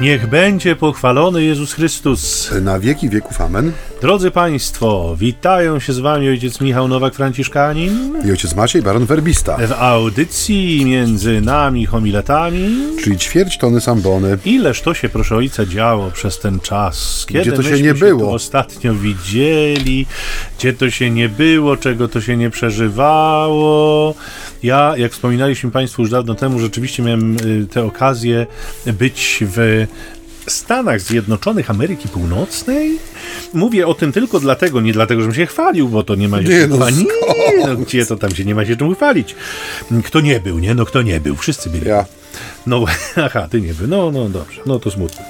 Niech będzie pochwalony Jezus Chrystus. Na wieki wieków amen. Drodzy Państwo, witają się z Wami ojciec Michał Nowak-Franciszkanin I ojciec Maciej Baron Werbista. w audycji między nami homiletami. Czyli ćwierć tony sambony. Ileż to się, proszę ojca, działo przez ten czas? Kiedy Gdzie to się nie było? tu ostatnio widzieli? Gdzie to się nie było? Czego to się nie przeżywało? Ja, jak wspominaliśmy Państwu już dawno temu, rzeczywiście miałem y, tę okazję być w Stanach Zjednoczonych Ameryki Północnej. Mówię o tym tylko dlatego, nie dlatego, żebym się chwalił, bo to nie ma się Nie, no? Nie, no gdzie to tam się nie ma się czym chwalić? Kto nie był, nie? No kto nie był? Wszyscy byli. Ja. No, aha, ty nie był. No, no dobrze, no to smutne.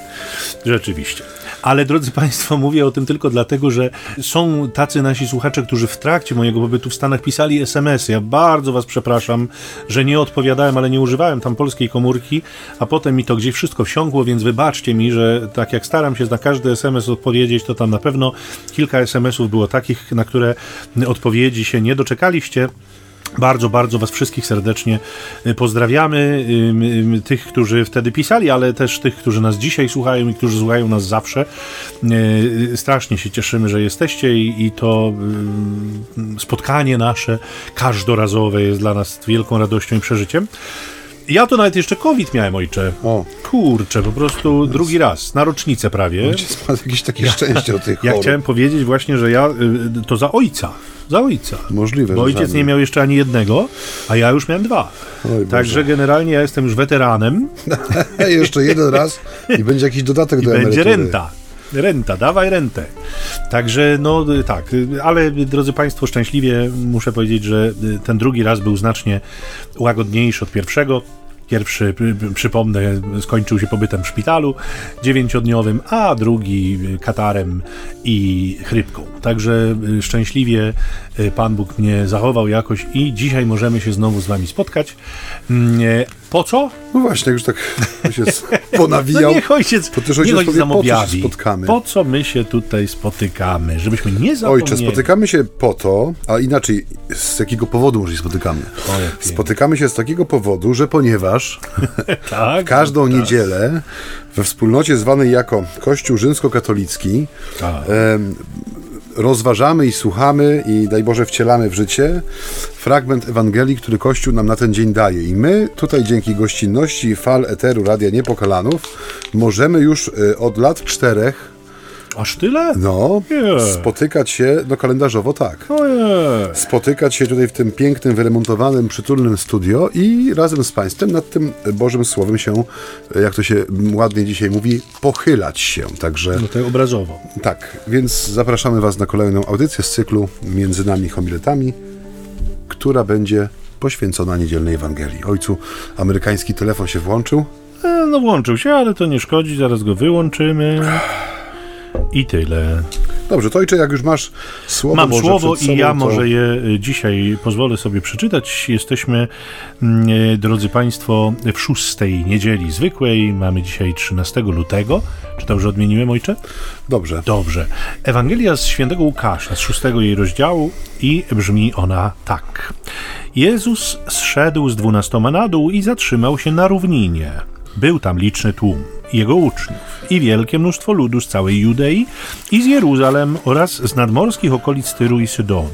Rzeczywiście. Ale drodzy Państwo, mówię o tym tylko dlatego, że są tacy nasi słuchacze, którzy w trakcie mojego pobytu w Stanach pisali SMS-y. Ja bardzo Was przepraszam, że nie odpowiadałem, ale nie używałem tam polskiej komórki, a potem mi to gdzieś wszystko wsiąkło, więc wybaczcie mi, że tak jak staram się na każdy SMS odpowiedzieć, to tam na pewno kilka SMS-ów było takich, na które odpowiedzi się nie doczekaliście. Bardzo, bardzo Was wszystkich serdecznie y, pozdrawiamy. Ym, Tych, którzy wtedy pisali, ale też tych, którzy nas dzisiaj słuchają i którzy słuchają nas zawsze. Y, Strasznie się cieszymy, że jesteście i, to spotkanie nasze każdorazowe jest dla nas wielką radością i przeżyciem. Ja to nawet jeszcze COVID miałem, ojcze. O. Kurczę, po prostu drugi raz, na rocznicę prawie. Ojciec ma jakieś takie szczęście o tych Ja chorób. chciałem powiedzieć właśnie, że ja y, to za ojca. Za ojca. Możliwe, Bo ojciec nie miał jeszcze ani jednego, a ja już miałem dwa. Oj, Także Boże. generalnie ja jestem już weteranem Jeszcze jeden raz i będzie jakiś dodatek i do będzie emerytury. renta. Renta, dawaj rentę. Także, no y, tak, y, ale y, drodzy Państwo, szczęśliwie muszę powiedzieć, że ten drugi raz był znacznie łagodniejszy od pierwszego. Pierwszy, przypomnę, skończył się pobytem w szpitalu dziewięciodniowym, a drugi katarem i chrypką. Także y, szczęśliwie y, Pan Bóg mnie zachował jakoś i dzisiaj możemy się znowu z Wami spotkać. Mm, e, Po co? No właśnie, jak już tak ojciec No ponawijał. niech ojciec, to też niech ojciec ojciec powie, po co się spotkamy. Po co my się tutaj spotykamy? Żebyśmy nie zapomnieli. Ojcze, spotykamy się po to, a inaczej, z jakiego powodu może się spotykamy? Spotykamy się z takiego powodu, że ponieważ tak, każdą tak. niedzielę we wspólnocie zwanej jako Kościół Rzymskokatolicki Tak. rozważamy i słuchamy i daj Boże wcielamy w życie fragment Ewangelii, który Kościół nam na ten dzień daje. I my tutaj dzięki gościnności fal eteru Radia Niepokalanów możemy już e, od lat czterech Aż tyle? no, Nie. spotykać się, no kalendarzowo tak, Ojej. spotykać się tutaj w tym pięknym, wyremontowanym, przytulnym studio i razem z Państwem nad tym Bożym Słowem się, jak to się ładnie dzisiaj mówi, pochylać się. Także No to obrazowo. tak, więc zapraszamy Was na kolejną audycję z cyklu Między nami homiletami, która będzie poświęcona niedzielnej Ewangelii. Ojcu, amerykański telefon się włączył. E, no włączył się, ale to nie szkodzi, zaraz go wyłączymy. I tyle. Dobrze, to ojcze, jak już masz słowo Mam Boże słowo i ja to- może je y, dzisiaj pozwolę sobie przeczytać. Jesteśmy, mm, y, drodzy Państwo, w szóstej niedzieli zwykłej. Mamy dzisiaj 13 lutego. Czy to już odmieniłem, ojcze? Dobrze. Dobrze. Ewangelia z świętego Łukasza, z szóstego jej rozdziału i brzmi ona tak. Jezus zszedł z dwunastoma na dół i zatrzymał się na równinie. Był tam liczny tłum, jego uczniów i wielkie mnóstwo ludu z całej Judei i z Jeruzalem oraz z nadmorskich okolic Tyru i Sydonu.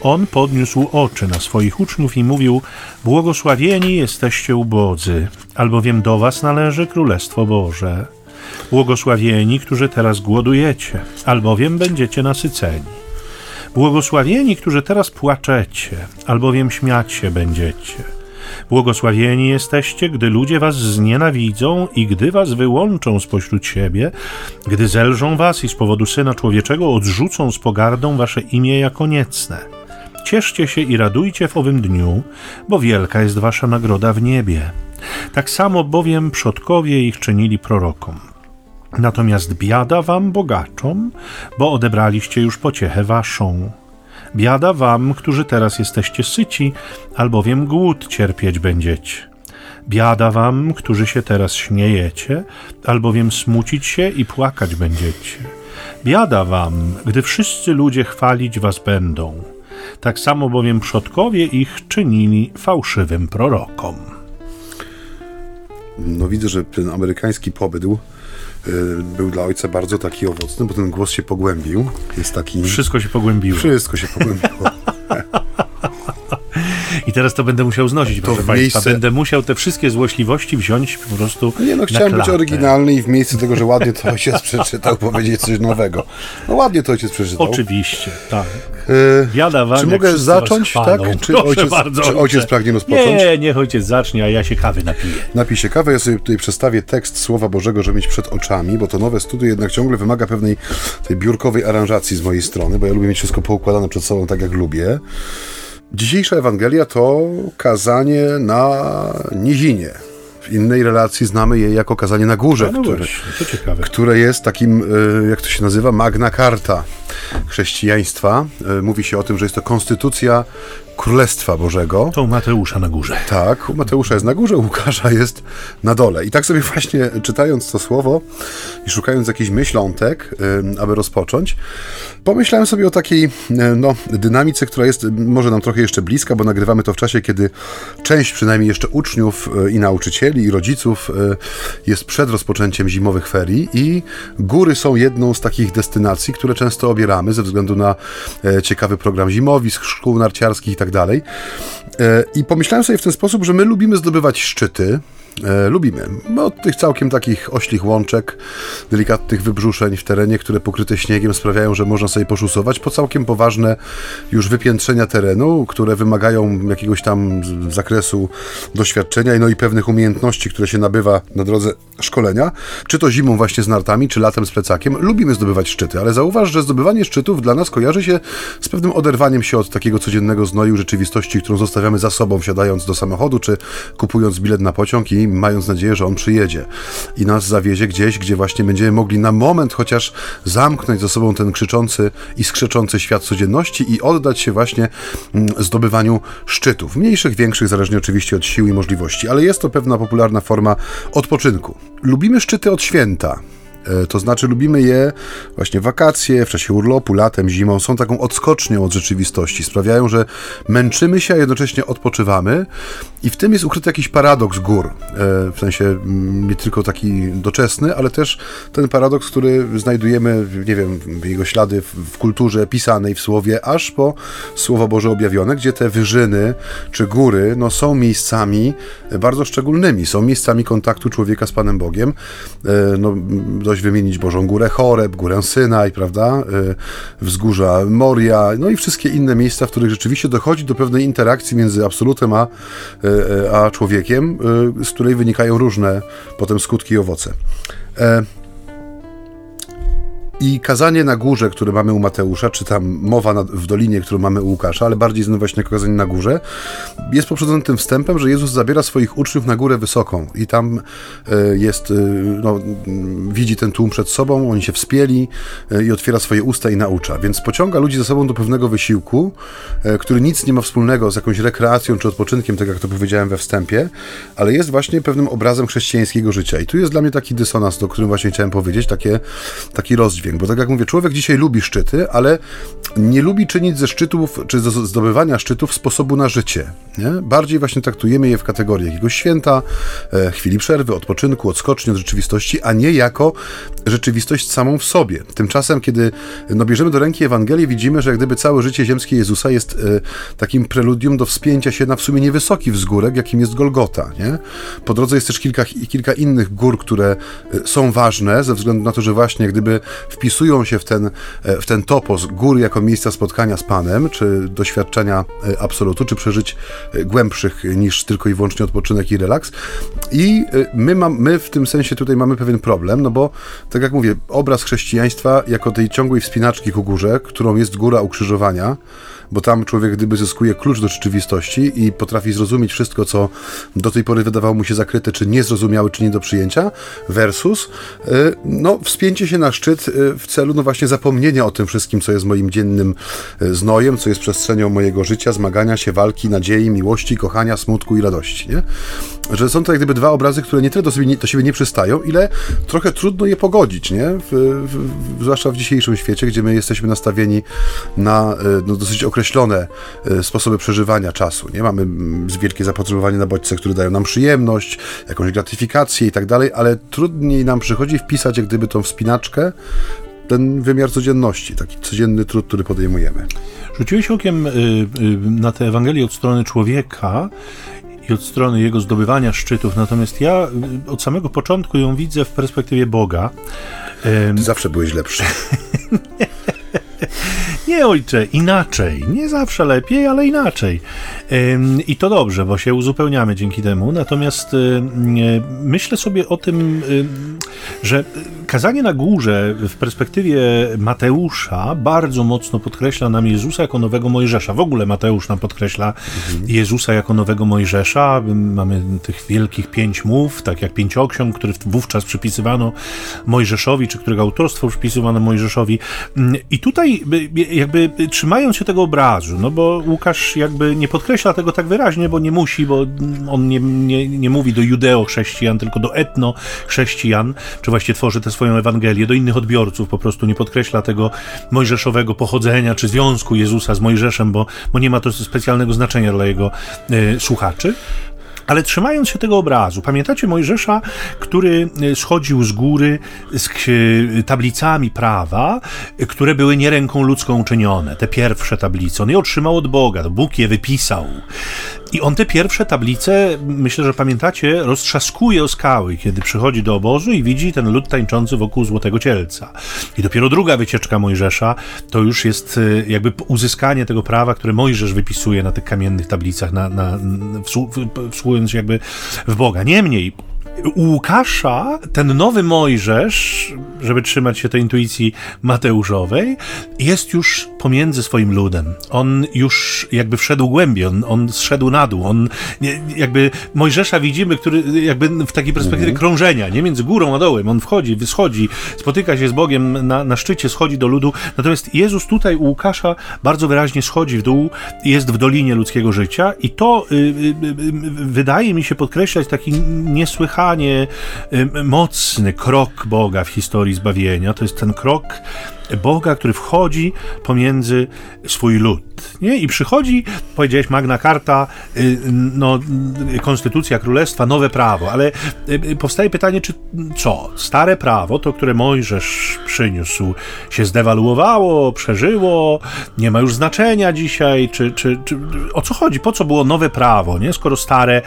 On podniósł oczy na swoich uczniów i mówił: Błogosławieni jesteście ubodzy, albowiem do was należy Królestwo Boże. Błogosławieni, którzy teraz głodujecie, albowiem będziecie nasyceni. Błogosławieni, którzy teraz płaczecie, albowiem śmiać się będziecie. Błogosławieni jesteście, gdy ludzie was znienawidzą i gdy was wyłączą spośród siebie, gdy zelżą was i z powodu Syna Człowieczego odrzucą z pogardą wasze imię jako niecne. Cieszcie się i radujcie w owym dniu, bo wielka jest wasza nagroda w niebie. Tak samo bowiem przodkowie ich czynili prorokom. Natomiast biada wam, bogaczom, bo odebraliście już pociechę waszą. Biada wam, którzy teraz jesteście syci, albowiem głód cierpieć będziecie. Biada wam, którzy się teraz śmiejecie, albowiem smucić się i płakać będziecie. Biada wam, gdy wszyscy ludzie chwalić was będą. Tak samo bowiem przodkowie ich czynili fałszywym prorokom. no widzę, że ten amerykański pobyt był, y, był dla ojca bardzo taki owocny, bo ten głos się pogłębił. Jest taki... Wszystko się pogłębiło. Wszystko się pogłębiło. I teraz to będę musiał znosić, proszę w Państwa. miejsce- Będę musiał te wszystkie złośliwości wziąć po prostu Nie no, chciałem być oryginalny i w miejscu tego, że ładnie to ojciec przeczytał, powiedzieć coś nowego. No ładnie to ojciec przeczytał. Oczywiście, tak. Y, Biada wam, Czy mogę zacząć, tak? Czy ojciec- bardzo, czy ojciec pragnie rozpocząć? Nie, niech ojciec zacznie, a ja się kawy napiję. Napij się kawę, ja sobie tutaj przedstawię tekst Słowa Bożego, żeby mieć przed oczami, bo to nowe studio jednak ciągle wymaga pewnej tej biurkowej aranżacji z mojej strony, bo ja lubię mieć wszystko poukładane przed sobą tak, jak lubię. Dzisiejsza Ewangelia to kazanie na nizinie. W innej relacji znamy je jako kazanie na górze, No które, które jest takim, y, jak to się nazywa, magna carta chrześcijaństwa. Y, Mówi się o tym, że jest to konstytucja Królestwa Bożego. To u Mateusza na górze. Tak, u Mateusza jest na górze, u Łukasza jest na dole. I tak sobie właśnie czytając to słowo i szukając jakichś myślątek, aby rozpocząć, pomyślałem sobie o takiej no, dynamice, która jest może nam trochę jeszcze bliska, bo nagrywamy to w czasie, kiedy część przynajmniej jeszcze uczniów i nauczycieli i rodziców y, jest przed rozpoczęciem zimowych ferii i góry są jedną z takich destynacji, które często obieramy ze względu na e, ciekawy program zimowisk, szkół narciarskich i tak dalej. E, I pomyślałem sobie w ten sposób, że my lubimy zdobywać szczyty. E, lubimy. No, Od tych całkiem takich oślich łączek, delikatnych wybrzuszeń w terenie, które pokryte śniegiem sprawiają, że można sobie poszusować, po całkiem poważne już wypiętrzenia terenu, które wymagają jakiegoś tam zakresu doświadczenia no i pewnych umiejętności, które się nabywa na drodze szkolenia. Czy to zimą właśnie z nartami, czy latem z plecakiem. Lubimy zdobywać szczyty, ale zauważ, że zdobywanie szczytów dla nas kojarzy się z pewnym oderwaniem się od takiego codziennego znoju rzeczywistości, którą zostawiamy za sobą, wsiadając do samochodu, czy kupując bilet na pociąg i mając nadzieję, że on przyjedzie i nas zawiezie gdzieś, gdzie właśnie będziemy mogli na moment chociaż zamknąć za sobą ten krzyczący i skrzeczący świat codzienności i oddać się właśnie mm, zdobywaniu szczytów. Mniejszych, większych, zależnie oczywiście od sił i możliwości, ale jest to pewna popularna forma odpoczynku. Lubimy szczyty od święta. E, To znaczy, lubimy je właśnie wakacje, w czasie urlopu, latem, zimą. Są taką odskocznią od rzeczywistości. Sprawiają, że męczymy się, a jednocześnie odpoczywamy. I w tym jest ukryty jakiś paradoks gór. E, W sensie mm, nie tylko taki doczesny, ale też ten paradoks, który znajdujemy, nie wiem, jego ślady w, kulturze pisanej, w słowie, aż po Słowo Boże objawione, gdzie te wyżyny czy góry no, są miejscami bardzo szczególnymi. Są miejscami kontaktu człowieka z Panem Bogiem. E, No, m, wymienić Bożą Górę Choreb, Górę Synaj, prawda? E, Wzgórza Moria, no i wszystkie inne miejsca, w których rzeczywiście dochodzi do pewnej interakcji między absolutem a, e, a człowiekiem, e, z której wynikają różne potem skutki i owoce. I kazanie na górze, które mamy u Mateusza, czy tam mowa na, w dolinie, którą mamy u Łukasza, ale bardziej znów właśnie kazanie na górze, jest poprzedzone tym wstępem, że Jezus zabiera swoich uczniów na górę wysoką i tam e, jest, e, no, m, widzi ten tłum przed sobą, oni się wspieli e, i otwiera swoje usta i naucza. Więc pociąga ludzi za sobą do pewnego wysiłku, który nic nie ma wspólnego z jakąś rekreacją czy odpoczynkiem, tak jak to powiedziałem we wstępie, ale jest właśnie pewnym obrazem chrześcijańskiego życia. I tu jest dla mnie taki dysonans, o którym właśnie chciałem powiedzieć, takie, taki rozdźwięk. Bo tak jak mówię, człowiek dzisiaj lubi szczyty, ale nie lubi czynić ze szczytów, czy zdobywania szczytów sposobu na życie. Nie? Bardziej właśnie traktujemy je w kategorii jakiegoś święta, e, chwili przerwy, odpoczynku, odskoczni od rzeczywistości, a nie jako rzeczywistość samą w sobie. Tymczasem, kiedy no, bierzemy do ręki Ewangelię, widzimy, że jak gdyby całe życie ziemskie Jezusa jest e, takim preludium do wspięcia się na w sumie niewysoki wzgórek, jakim jest Golgota. Nie? Po drodze jest też kilka, kilka innych gór, które e, są ważne, ze względu na to, że właśnie gdyby wpisują się w ten, e, w ten topos góry jako miejsca spotkania z Panem, czy doświadczenia e, absolutu, czy przeżyć e, głębszych niż tylko i wyłącznie odpoczynek i relaks. I my, mam, my w tym sensie tutaj mamy pewien problem, no bo tak jak mówię, obraz chrześcijaństwa jako tej ciągłej wspinaczki ku górze, którą jest góra ukrzyżowania, bo tam człowiek gdyby zyskuje klucz do rzeczywistości i potrafi zrozumieć wszystko, co do tej pory wydawało mu się zakryte, czy niezrozumiałe, czy nie do przyjęcia, versus no, wspięcie się na szczyt w celu no właśnie zapomnienia o tym wszystkim, co jest moim dziennym e, znojem, co jest przestrzenią mojego życia, zmagania się, walki, nadziei, miłości, kochania, smutku i radości. Nie? Że są to jak gdyby dwa obrazy, które nie tyle do siebie nie, do siebie nie przystają, ile trochę trudno je pogodzić, nie? W, w, zwłaszcza w dzisiejszym świecie, gdzie my jesteśmy nastawieni na e, no, dosyć określone e, sposoby przeżywania czasu. Nie mamy mm, wielkie zapotrzebowanie na bodźce, które dają nam przyjemność, jakąś gratyfikację i tak dalej, ale trudniej nam przychodzi wpisać jak gdyby tą wspinaczkę ten wymiar codzienności, taki codzienny trud, który podejmujemy. Rzuciłeś okiem y, y, na tę Ewangelię od strony człowieka i od strony jego zdobywania szczytów, natomiast ja y, od samego początku ją widzę w perspektywie Boga. Ty zawsze byłeś lepszy. Nie, ojcze, inaczej. Nie zawsze lepiej, ale inaczej. I to dobrze, bo się uzupełniamy dzięki temu. Natomiast myślę sobie o tym, że kazanie na górze w perspektywie Mateusza bardzo mocno podkreśla nam Jezusa jako nowego Mojżesza. W ogóle Mateusz nam podkreśla mhm. Jezusa jako nowego Mojżesza. Mamy tych wielkich pięć mów, tak jak pięcioksiąg, który wówczas przypisywano Mojżeszowi, czy którego autorstwo przypisywano Mojżeszowi. I tutaj jakby trzymając się tego obrazu, no bo Łukasz jakby nie podkreśla tego tak wyraźnie, bo nie musi, bo on nie, nie, nie mówi do judeo-chrześcijan, tylko do etno-chrześcijan, czy właściwie tworzy tę swoją Ewangelię, do innych odbiorców, po prostu nie podkreśla tego mojżeszowego pochodzenia, czy związku Jezusa z Mojżeszem, bo, bo nie ma to specjalnego znaczenia dla jego y, słuchaczy. Ale trzymając się tego obrazu, pamiętacie Mojżesza, który e, schodził z góry z tablicami prawa, które były nie ręką ludzką uczynione, te pierwsze tablice. On je otrzymał od Boga, Bóg je wypisał. I on te pierwsze tablice, myślę, że pamiętacie, roztrzaskuje o skały, kiedy przychodzi do obozu i widzi ten lud tańczący wokół złotego cielca. I dopiero druga wycieczka Mojżesza to już jest e, jakby uzyskanie tego prawa, które Mojżesz wypisuje na tych kamiennych tablicach, na, na, wsłuchując się jakby w Boga. Niemniej, u Łukasza ten nowy Mojżesz, żeby trzymać się tej intuicji Mateuszowej, jest już pomiędzy swoim ludem. On już jakby wszedł głębiej, on, on zszedł na dół. On jakby Mojżesza widzimy, który jakby w takiej perspektywie mhm. krążenia, nie między górą a dołem. On wchodzi, wyschodzi, spotyka się z Bogiem na, na szczycie, schodzi do ludu. Natomiast Jezus tutaj u Łukasza bardzo wyraźnie schodzi w dół, jest w dolinie ludzkiego życia i to y, y, y, wydaje mi się podkreślać taki niesłychany niesłychanie mocny krok Boga w historii zbawienia. To jest ten krok Boga, który wchodzi pomiędzy swój lud. Nie? I przychodzi, powiedziałeś, Magna Carta, y, no, Konstytucja Królestwa, nowe prawo, ale y, powstaje pytanie, czy co? Stare prawo, to które Mojżesz przyniósł, się zdewaluowało, przeżyło, nie ma już znaczenia dzisiaj, czy, czy, czy o co chodzi? Po co było nowe prawo, nie? skoro stare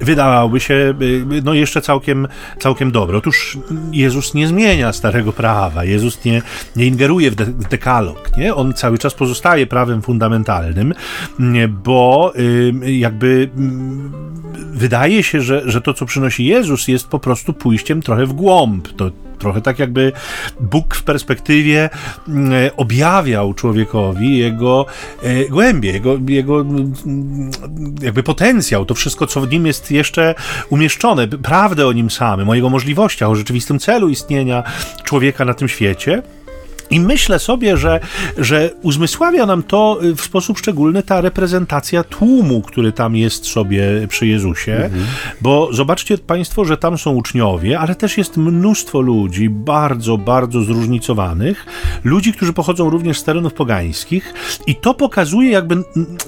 wydawałoby się y, no jeszcze całkiem, całkiem dobre. Otóż Jezus nie zmienia starego prawa, Jezus nie, nie ingeruje w, de dekalog, nie? On cały czas pozostaje prawem fundamentalnym, bo jakby wydaje się, że, że to, co przynosi Jezus, jest po prostu pójściem trochę w głąb. To trochę tak jakby Bóg w perspektywie objawiał człowiekowi jego e, głębie, jego, jego jakby potencjał, to wszystko, co w nim jest jeszcze umieszczone, prawdę o nim samym, o jego możliwościach, o rzeczywistym celu istnienia człowieka na tym świecie. I myślę sobie, że, że uzmysławia nam to w sposób szczególny ta reprezentacja tłumu, który tam jest sobie przy Jezusie, mhm. bo zobaczcie Państwo, że tam są uczniowie, ale też jest mnóstwo ludzi bardzo, bardzo zróżnicowanych, ludzi, którzy pochodzą również z terenów pogańskich. I to pokazuje jakby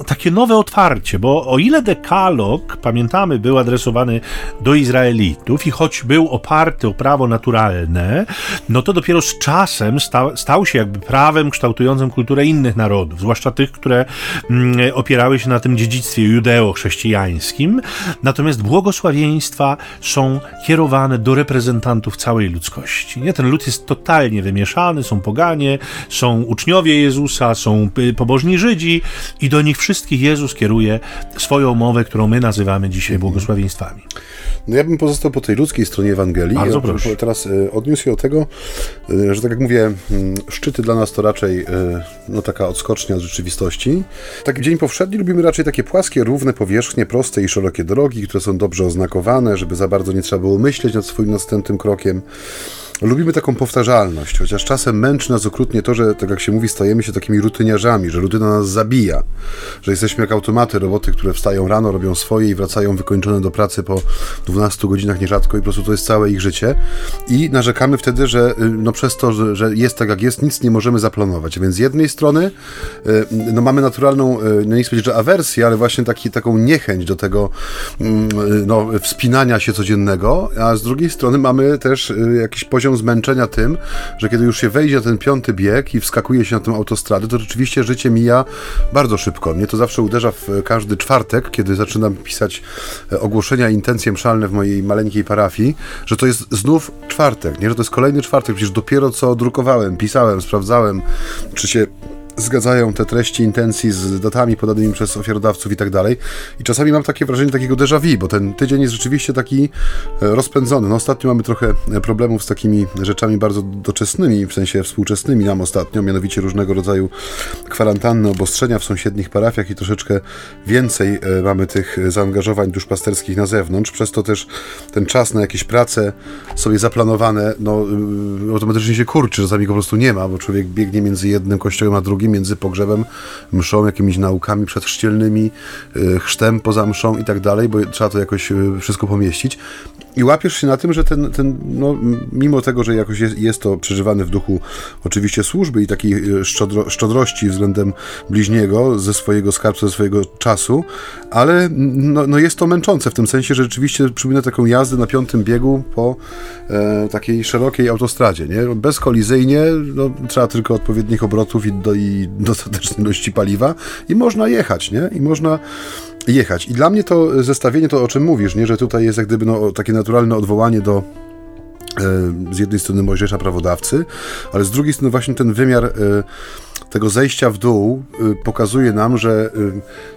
takie nowe otwarcie, bo o ile dekalog, pamiętamy, był adresowany do Izraelitów i choć był oparty o prawo naturalne, no to dopiero z czasem stał stał się jakby prawem kształtującym kulturę innych narodów, zwłaszcza tych, które mm, opierały się na tym dziedzictwie judeo-chrześcijańskim. Natomiast błogosławieństwa są kierowane do reprezentantów całej ludzkości. Nie? Ten lud jest totalnie wymieszany, są poganie, są uczniowie Jezusa, są y, pobożni Żydzi i do nich wszystkich Jezus kieruje swoją mowę, którą my nazywamy dzisiaj błogosławieństwami. No ja bym pozostał po tej ludzkiej stronie Ewangelii. Bardzo ja proszę. Teraz y, odniósł się do tego, y, że tak jak mówię, mm, szczyty dla nas to raczej y, no, taka odskocznia od rzeczywistości. Taki dzień powszedni lubimy raczej takie płaskie, równe powierzchnie, proste i szerokie drogi, które są dobrze oznakowane, żeby za bardzo nie trzeba było myśleć nad swoim następnym krokiem. Lubimy taką powtarzalność, chociaż czasem męczy nas okrutnie to, że tak jak się mówi, stajemy się takimi rutyniarzami, że rutyna nas zabija, że jesteśmy jak automaty, roboty, które wstają rano, robią swoje i wracają wykończone do pracy po 12 godzinach nierzadko i po prostu to jest całe ich życie. I narzekamy wtedy, że y, no przez to, że, jest tak jak jest, nic nie możemy zaplanować, więc z jednej strony y, no mamy naturalną, y, no nie chcę powiedzieć, że awersję, ale właśnie taki, taką niechęć do tego mm, no, wspinania się codziennego, a z drugiej strony mamy też jakiś poziom zmęczenia tym, że kiedy już się wejdzie ten piąty bieg i wskakuje się na tę autostradę, to rzeczywiście życie mija bardzo szybko. Mnie to zawsze uderza w każdy czwartek, kiedy zaczynam pisać e, ogłoszenia, intencje mszalne w mojej maleńkiej parafii, że to jest znów czwartek, nie? że to jest kolejny czwartek, przecież dopiero co drukowałem, pisałem, sprawdzałem, czy się zgadzają te treści intencji z datami podanymi przez ofiarodawców i tak dalej. I czasami mam takie wrażenie takiego déjà vu, bo ten tydzień jest rzeczywiście taki e, rozpędzony. No ostatnio mamy trochę e, problemów z takimi rzeczami bardzo doczesnymi, w sensie współczesnymi nam ostatnio, mianowicie różnego rodzaju kwarantanny, obostrzenia w sąsiednich parafiach i troszeczkę więcej e, mamy tych zaangażowań duszpasterskich na zewnątrz, przez to też ten czas na jakieś prace sobie zaplanowane, no automatycznie się kurczy, czasami go po prostu nie ma, bo człowiek biegnie między jednym kościołem a drugim, między pogrzebem, mszą, jakimiś naukami przedchrzcielnymi, y, chrztem poza mszą i tak dalej, bo trzeba to jakoś y, wszystko pomieścić. I łapiesz się na tym, że ten, ten no, mimo tego, że jakoś jest, jest to przeżywane w duchu oczywiście służby i takiej y, szczodro, szczodrości względem bliźniego, ze swojego skarbca, ze swojego czasu, ale no, no jest to męczące w tym sensie, że rzeczywiście przypomina taką jazdę na piątym biegu po e, takiej szerokiej autostradzie, nie? Bezkolizyjnie, no, trzeba tylko odpowiednich obrotów i, do, i dostatecznej ilości paliwa i można jechać, nie? I można jechać. I dla mnie to zestawienie, to o czym mówisz, nie? że tutaj jest jak gdyby no, takie naturalne odwołanie do e, z jednej strony Mojżesza prawodawcy, ale z drugiej strony właśnie ten wymiar e, tego zejścia w dół e, pokazuje nam, że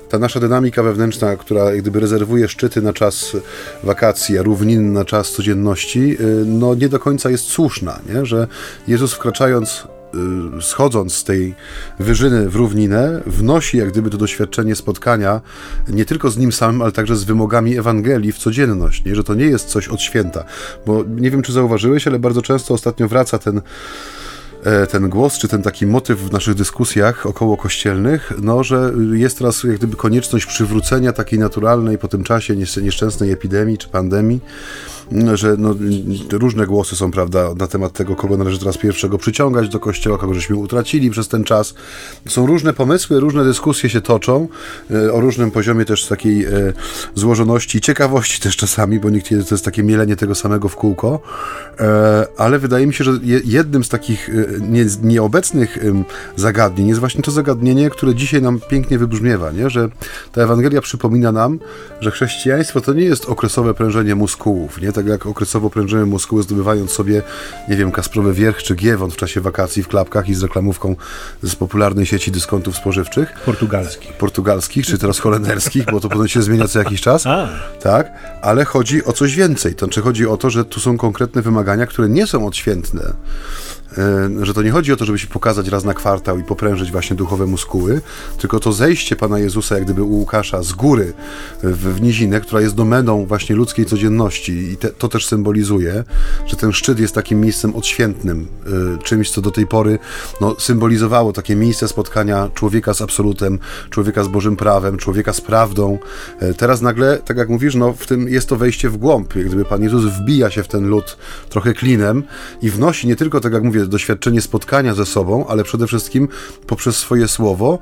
ta nasza dynamika wewnętrzna, która jak gdyby rezerwuje szczyty na czas wakacji, a równiny na czas codzienności, no nie do końca jest słuszna, nie? że Jezus wkraczając schodząc z tej wyżyny w równinę, wnosi jak gdyby to doświadczenie spotkania nie tylko z nim samym, ale także z wymogami Ewangelii w codzienność, nie? że to nie jest coś od święta. Bo nie wiem, czy zauważyłeś, ale bardzo często ostatnio wraca ten e, ten głos, czy ten taki motyw w naszych dyskusjach około kościelnych, no, że jest teraz jak gdyby konieczność przywrócenia takiej naturalnej po tym czasie nieszczęsnej epidemii czy pandemii, że no, różne głosy są, prawda, na temat tego, kogo należy teraz pierwszego przyciągać do kościoła, kogo żeśmy utracili przez ten czas. Są różne pomysły, różne dyskusje się toczą, e, o różnym poziomie też takiej e, złożoności ciekawości też czasami, bo nikt to jest takie mielenie tego samego w kółko, e, ale wydaje mi się, że jednym z takich nie, nieobecnych zagadnień jest właśnie to zagadnienie, które dzisiaj nam pięknie wybrzmiewa, nie? że ta Ewangelia przypomina nam, że chrześcijaństwo to nie jest okresowe prężenie muskułów, nie? Tak jak okresowo prężymy muskuły, zdobywając sobie, nie wiem, Kasprowy Wierch czy Giewont w czasie wakacji w klapkach i z reklamówką z popularnej sieci dyskontów spożywczych. Portugalskich. Portugalskich, czy teraz holenderskich, bo to potem się zmienia co jakiś czas. A. Tak, ale chodzi o coś więcej. To znaczy chodzi o to, że tu są konkretne wymagania, które nie są odświętne. E, że to nie chodzi o to, żeby się pokazać raz na kwartał i poprężyć właśnie duchowe muskuły, tylko to zejście Pana Jezusa, jak gdyby u Łukasza z góry w, w nizinę, która jest domeną właśnie ludzkiej codzienności i te, to też symbolizuje, że ten szczyt jest takim miejscem odświętnym, y, czymś, co do tej pory no, symbolizowało takie miejsce spotkania człowieka z absolutem, człowieka z Bożym prawem, człowieka z prawdą. Y, teraz nagle, tak jak mówisz, no, w tym jest to wejście w głąb, jak gdyby Pan Jezus wbija się w ten lud trochę klinem i wnosi nie tylko, tak jak mówię, doświadczenie spotkania ze sobą, ale przede wszystkim poprzez swoje słowo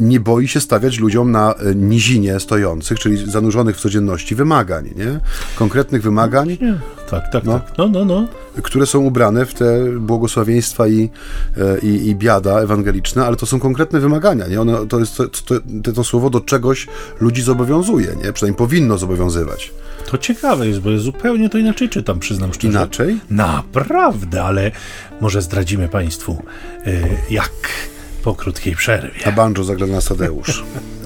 nie boi się stawiać ludziom na e, nizinie stojących, czyli zanurzonych w codzienności wymagań, nie? Konkretnych wymagań. Nie. Tak, tak, no, tak. No, no, no. Które są ubrane w te błogosławieństwa i, e, i, i biada ewangeliczne, ale to są konkretne wymagania, nie? One, to jest to, to, to słowo do czegoś ludzi zobowiązuje, nie? Przynajmniej powinno zobowiązywać. To ciekawe jest, bo ja zupełnie to inaczej czytam, przyznam szczerze. Inaczej? Naprawdę, ale może zdradzimy Państwu, e, jak po krótkiej przerwie. Na banjo zagra nas Tadeusz.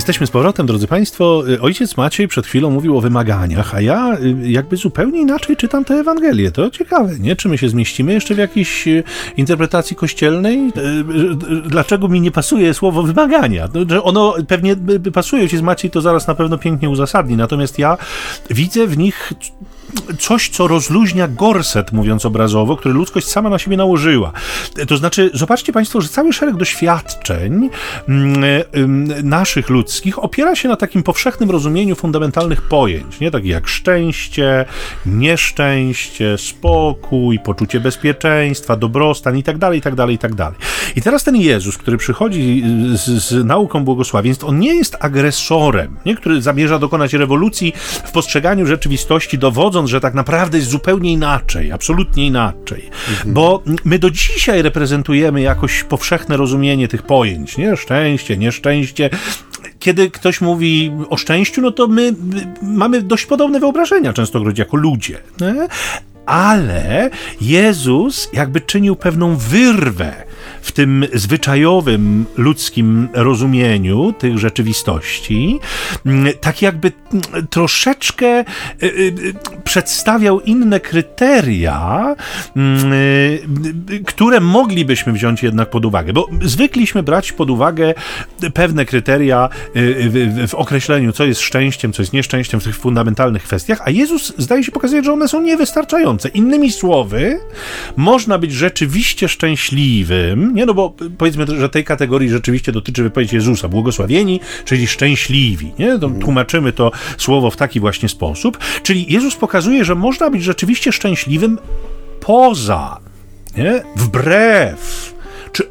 Jesteśmy z powrotem, drodzy Państwo. Ojciec Maciej przed chwilą mówił o wymaganiach, a ja y, jakby zupełnie inaczej czytam tę Ewangelię. To ciekawe, nie? Czy my się zmieścimy jeszcze w jakiejś y, interpretacji kościelnej? Y, dlaczego mi nie pasuje słowo wymagania? No, że ono pewnie pasuje, ojciec Maciej to zaraz na pewno pięknie uzasadni, natomiast ja widzę w nich coś, co rozluźnia gorset, mówiąc obrazowo, który ludzkość sama na siebie nałożyła. To znaczy, zobaczcie Państwo, że cały szereg doświadczeń mm, naszych ludzkich opiera się na takim powszechnym rozumieniu fundamentalnych pojęć, nie? takich jak szczęście, nieszczęście, spokój, poczucie bezpieczeństwa, dobrostan i tak dalej, i tak dalej, i tak dalej. I teraz ten Jezus, który przychodzi z, z nauką błogosławieństw, on nie jest agresorem, nie? który zamierza dokonać rewolucji w postrzeganiu rzeczywistości, dowodząc że tak naprawdę jest zupełnie inaczej, absolutnie inaczej. Mhm. Bo my do dzisiaj reprezentujemy jakoś powszechne rozumienie tych pojęć, nie? Szczęście, nieszczęście. Kiedy ktoś mówi o szczęściu, no to my mamy dość podobne wyobrażenia często jako ludzie. Nie? ale Jezus jakby czynił pewną wyrwę w tym zwyczajowym ludzkim rozumieniu tych rzeczywistości, mm, tak jakby mm, troszeczkę y, y, przedstawiał inne kryteria, mm, które moglibyśmy wziąć jednak pod uwagę, bo zwykliśmy brać pod uwagę pewne kryteria w określeniu, co jest szczęściem, co jest nieszczęściem w tych fundamentalnych kwestiach, a Jezus zdaje się pokazać, że one są niewystarczające. Innymi słowy, można być rzeczywiście szczęśliwym, nie? No bo powiedzmy, że tej kategorii rzeczywiście dotyczy wypowiedź Jezusa, błogosławieni, czyli szczęśliwi, nie? To tłumaczymy to słowo w taki właśnie sposób, czyli Jezus pokazuje, że można być rzeczywiście szczęśliwym poza, nie? Wbrew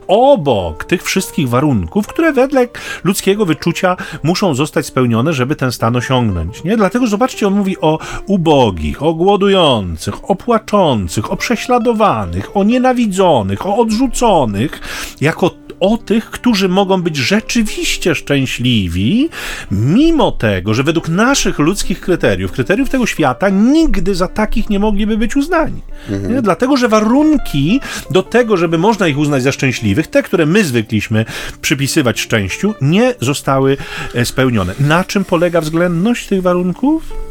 obok tych wszystkich warunków, które wedle ludzkiego wyczucia muszą zostać spełnione, żeby ten stan osiągnąć. Nie? Dlatego zobaczcie, on mówi o ubogich, o głodujących, o płaczących, o prześladowanych, o nienawidzonych, o odrzuconych, jako o tych, którzy mogą być rzeczywiście szczęśliwi, mimo tego, że według naszych ludzkich kryteriów, kryteriów tego świata, nigdy za takich nie mogliby być uznani. Mhm. Dlatego, że warunki do tego, żeby można ich uznać za szczęśliwych, te, które my zwykliśmy przypisywać szczęściu, nie zostały e, spełnione. Na czym polega względność tych warunków?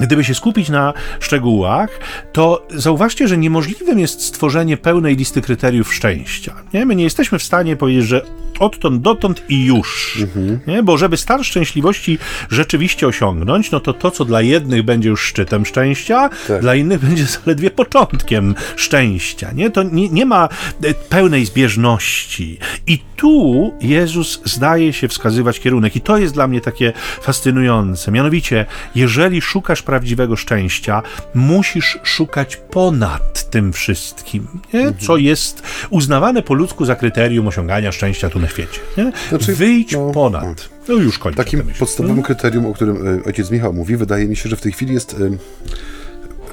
Gdyby się skupić na szczegółach, to zauważcie, że niemożliwym jest stworzenie pełnej listy kryteriów szczęścia. Nie? My nie jesteśmy w stanie powiedzieć, że odtąd dotąd i już. Mhm. Nie? Bo żeby stan szczęśliwości rzeczywiście osiągnąć, no to to, co dla jednych będzie już szczytem szczęścia, tak. dla innych będzie zaledwie początkiem szczęścia. Nie? To nie, nie ma e, pełnej zbieżności. I tu Jezus zdaje się wskazywać kierunek. I to jest dla mnie takie fascynujące. Mianowicie, jeżeli szukasz prawdziwego szczęścia, musisz szukać ponad tym wszystkim, nie? co mhm. jest uznawane po ludzku za kryterium osiągania szczęścia tu na świecie. Nie? Znaczy, Wyjdź no, ponad. No już kończę. Takim podstawowym hmm? kryterium, o którym e, ojciec Michał mówi, wydaje mi się, że w tej chwili jest y,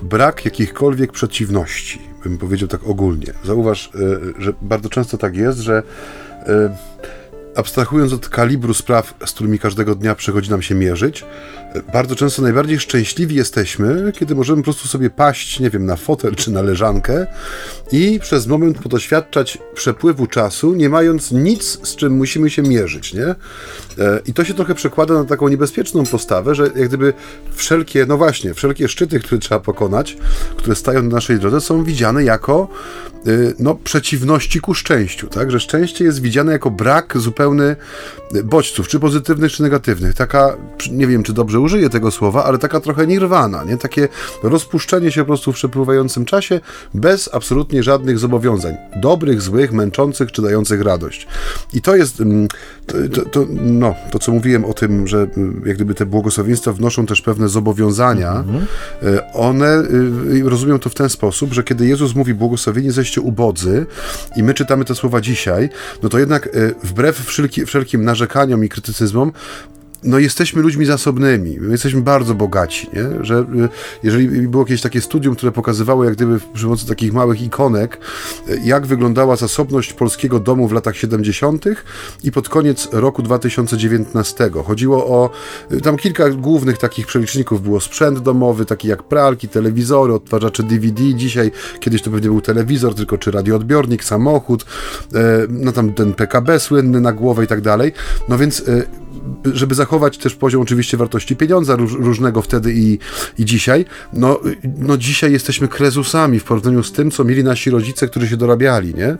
brak jakichkolwiek przeciwności, bym powiedział tak ogólnie. Zauważ, y, że bardzo często tak jest, że abstrahując od kalibru spraw, z którymi każdego dnia przychodzi nam się mierzyć, bardzo często najbardziej szczęśliwi jesteśmy, kiedy możemy po prostu sobie paść, nie wiem, na fotel czy na leżankę i przez moment podoświadczać przepływu czasu, nie mając nic, z czym musimy się mierzyć, nie? E, I to się trochę przekłada na taką niebezpieczną postawę, że jak gdyby wszelkie, no właśnie, wszelkie szczyty, które trzeba pokonać, które stają na naszej drodze, są widziane jako y, no, przeciwności ku szczęściu, tak? Że szczęście jest widziane jako brak zupełny bodźców, czy pozytywnych, czy negatywnych. Taka, nie wiem, czy dobrze użyję tego słowa, ale taka trochę nirwana, nie? Takie rozpuszczenie się po prostu w przepływającym czasie bez absolutnie żadnych zobowiązań. Dobrych, złych, męczących, czy dających radość. I to jest mm, to, to, no, to co mówiłem o tym, że mm, jak gdyby te błogosławieństwa wnoszą też pewne zobowiązania, mhm. E, one y, rozumią to w ten sposób, że kiedy Jezus mówi błogosławieni jesteście ubodzy i my czytamy te słowa dzisiaj, no to jednak wbrew wszelki, wszelkim narzekaniom i krytycyzmom, no jesteśmy ludźmi zasobnymi, my jesteśmy bardzo bogaci, nie? że y, jeżeli było jakieś takie studium, które pokazywało jak gdyby przy pomocy takich małych ikonek, y, jak wyglądała zasobność polskiego domu w latach 70. i pod koniec roku 2019. Chodziło o, y, tam kilka głównych takich przeliczników było sprzęt domowy, taki jak pralki, telewizory, odtwarzacze DVD, dzisiaj, kiedyś to pewnie był telewizor, tylko czy radioodbiornik, samochód, no tam ten PKB słynny na głowę i tak dalej, no więc żeby zachować też poziom oczywiście wartości pieniądza róż, różnego wtedy i, i dzisiaj, no, no dzisiaj jesteśmy krezusami w porównaniu z tym, co mieli nasi rodzice, którzy się dorabiali, nie? E,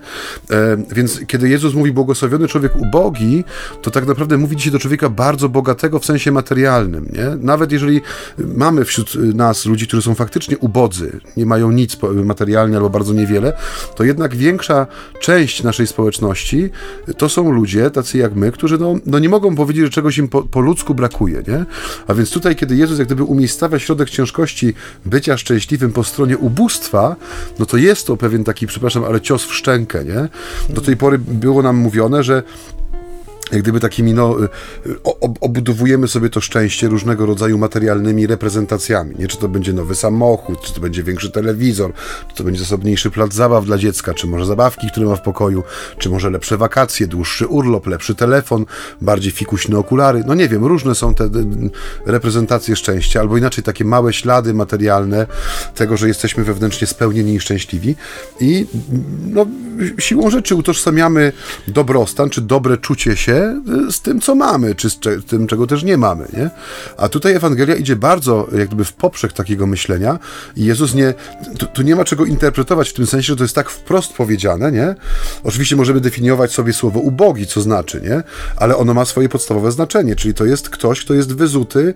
więc kiedy Jezus mówi błogosławiony człowiek ubogi, to tak naprawdę mówi dzisiaj do człowieka bardzo bogatego w sensie materialnym, nie? Nawet jeżeli mamy wśród nas ludzi, którzy są faktycznie ubodzy, nie mają nic materialnie albo bardzo niewiele, to jednak większa część naszej społeczności to są ludzie, tacy jak my, którzy no, no nie mogą powiedzieć, czegoś im po, po ludzku brakuje, nie? A więc tutaj, kiedy Jezus jak gdyby umiejscawia środek ciężkości bycia szczęśliwym po stronie ubóstwa, no to jest to pewien taki, przepraszam, ale cios w szczękę, nie? Do tej pory było nam mówione, że jak gdyby takimi, no, y, obudowujemy sobie to szczęście różnego rodzaju materialnymi reprezentacjami. Nie, czy to będzie nowy samochód, czy to będzie większy telewizor, czy to będzie zasobniejszy plac zabaw dla dziecka, czy może zabawki, które ma w pokoju, czy może lepsze wakacje, dłuższy urlop, lepszy telefon, bardziej fikuśne okulary. No nie wiem, różne są te reprezentacje szczęścia, albo inaczej takie małe ślady materialne tego, że jesteśmy wewnętrznie spełnieni i szczęśliwi. I no, siłą rzeczy utożsamiamy dobrostan, czy dobre czucie się z tym, co mamy, czy z tym, czego też nie mamy, nie? A tutaj Ewangelia idzie bardzo jak gdyby w poprzek takiego myślenia i Jezus nie, tu, tu, nie ma czego interpretować w tym sensie, że to jest tak wprost powiedziane, nie? Oczywiście możemy definiować sobie słowo ubogi, co znaczy, nie? Ale ono ma swoje podstawowe znaczenie, czyli to jest ktoś, kto jest wyzuty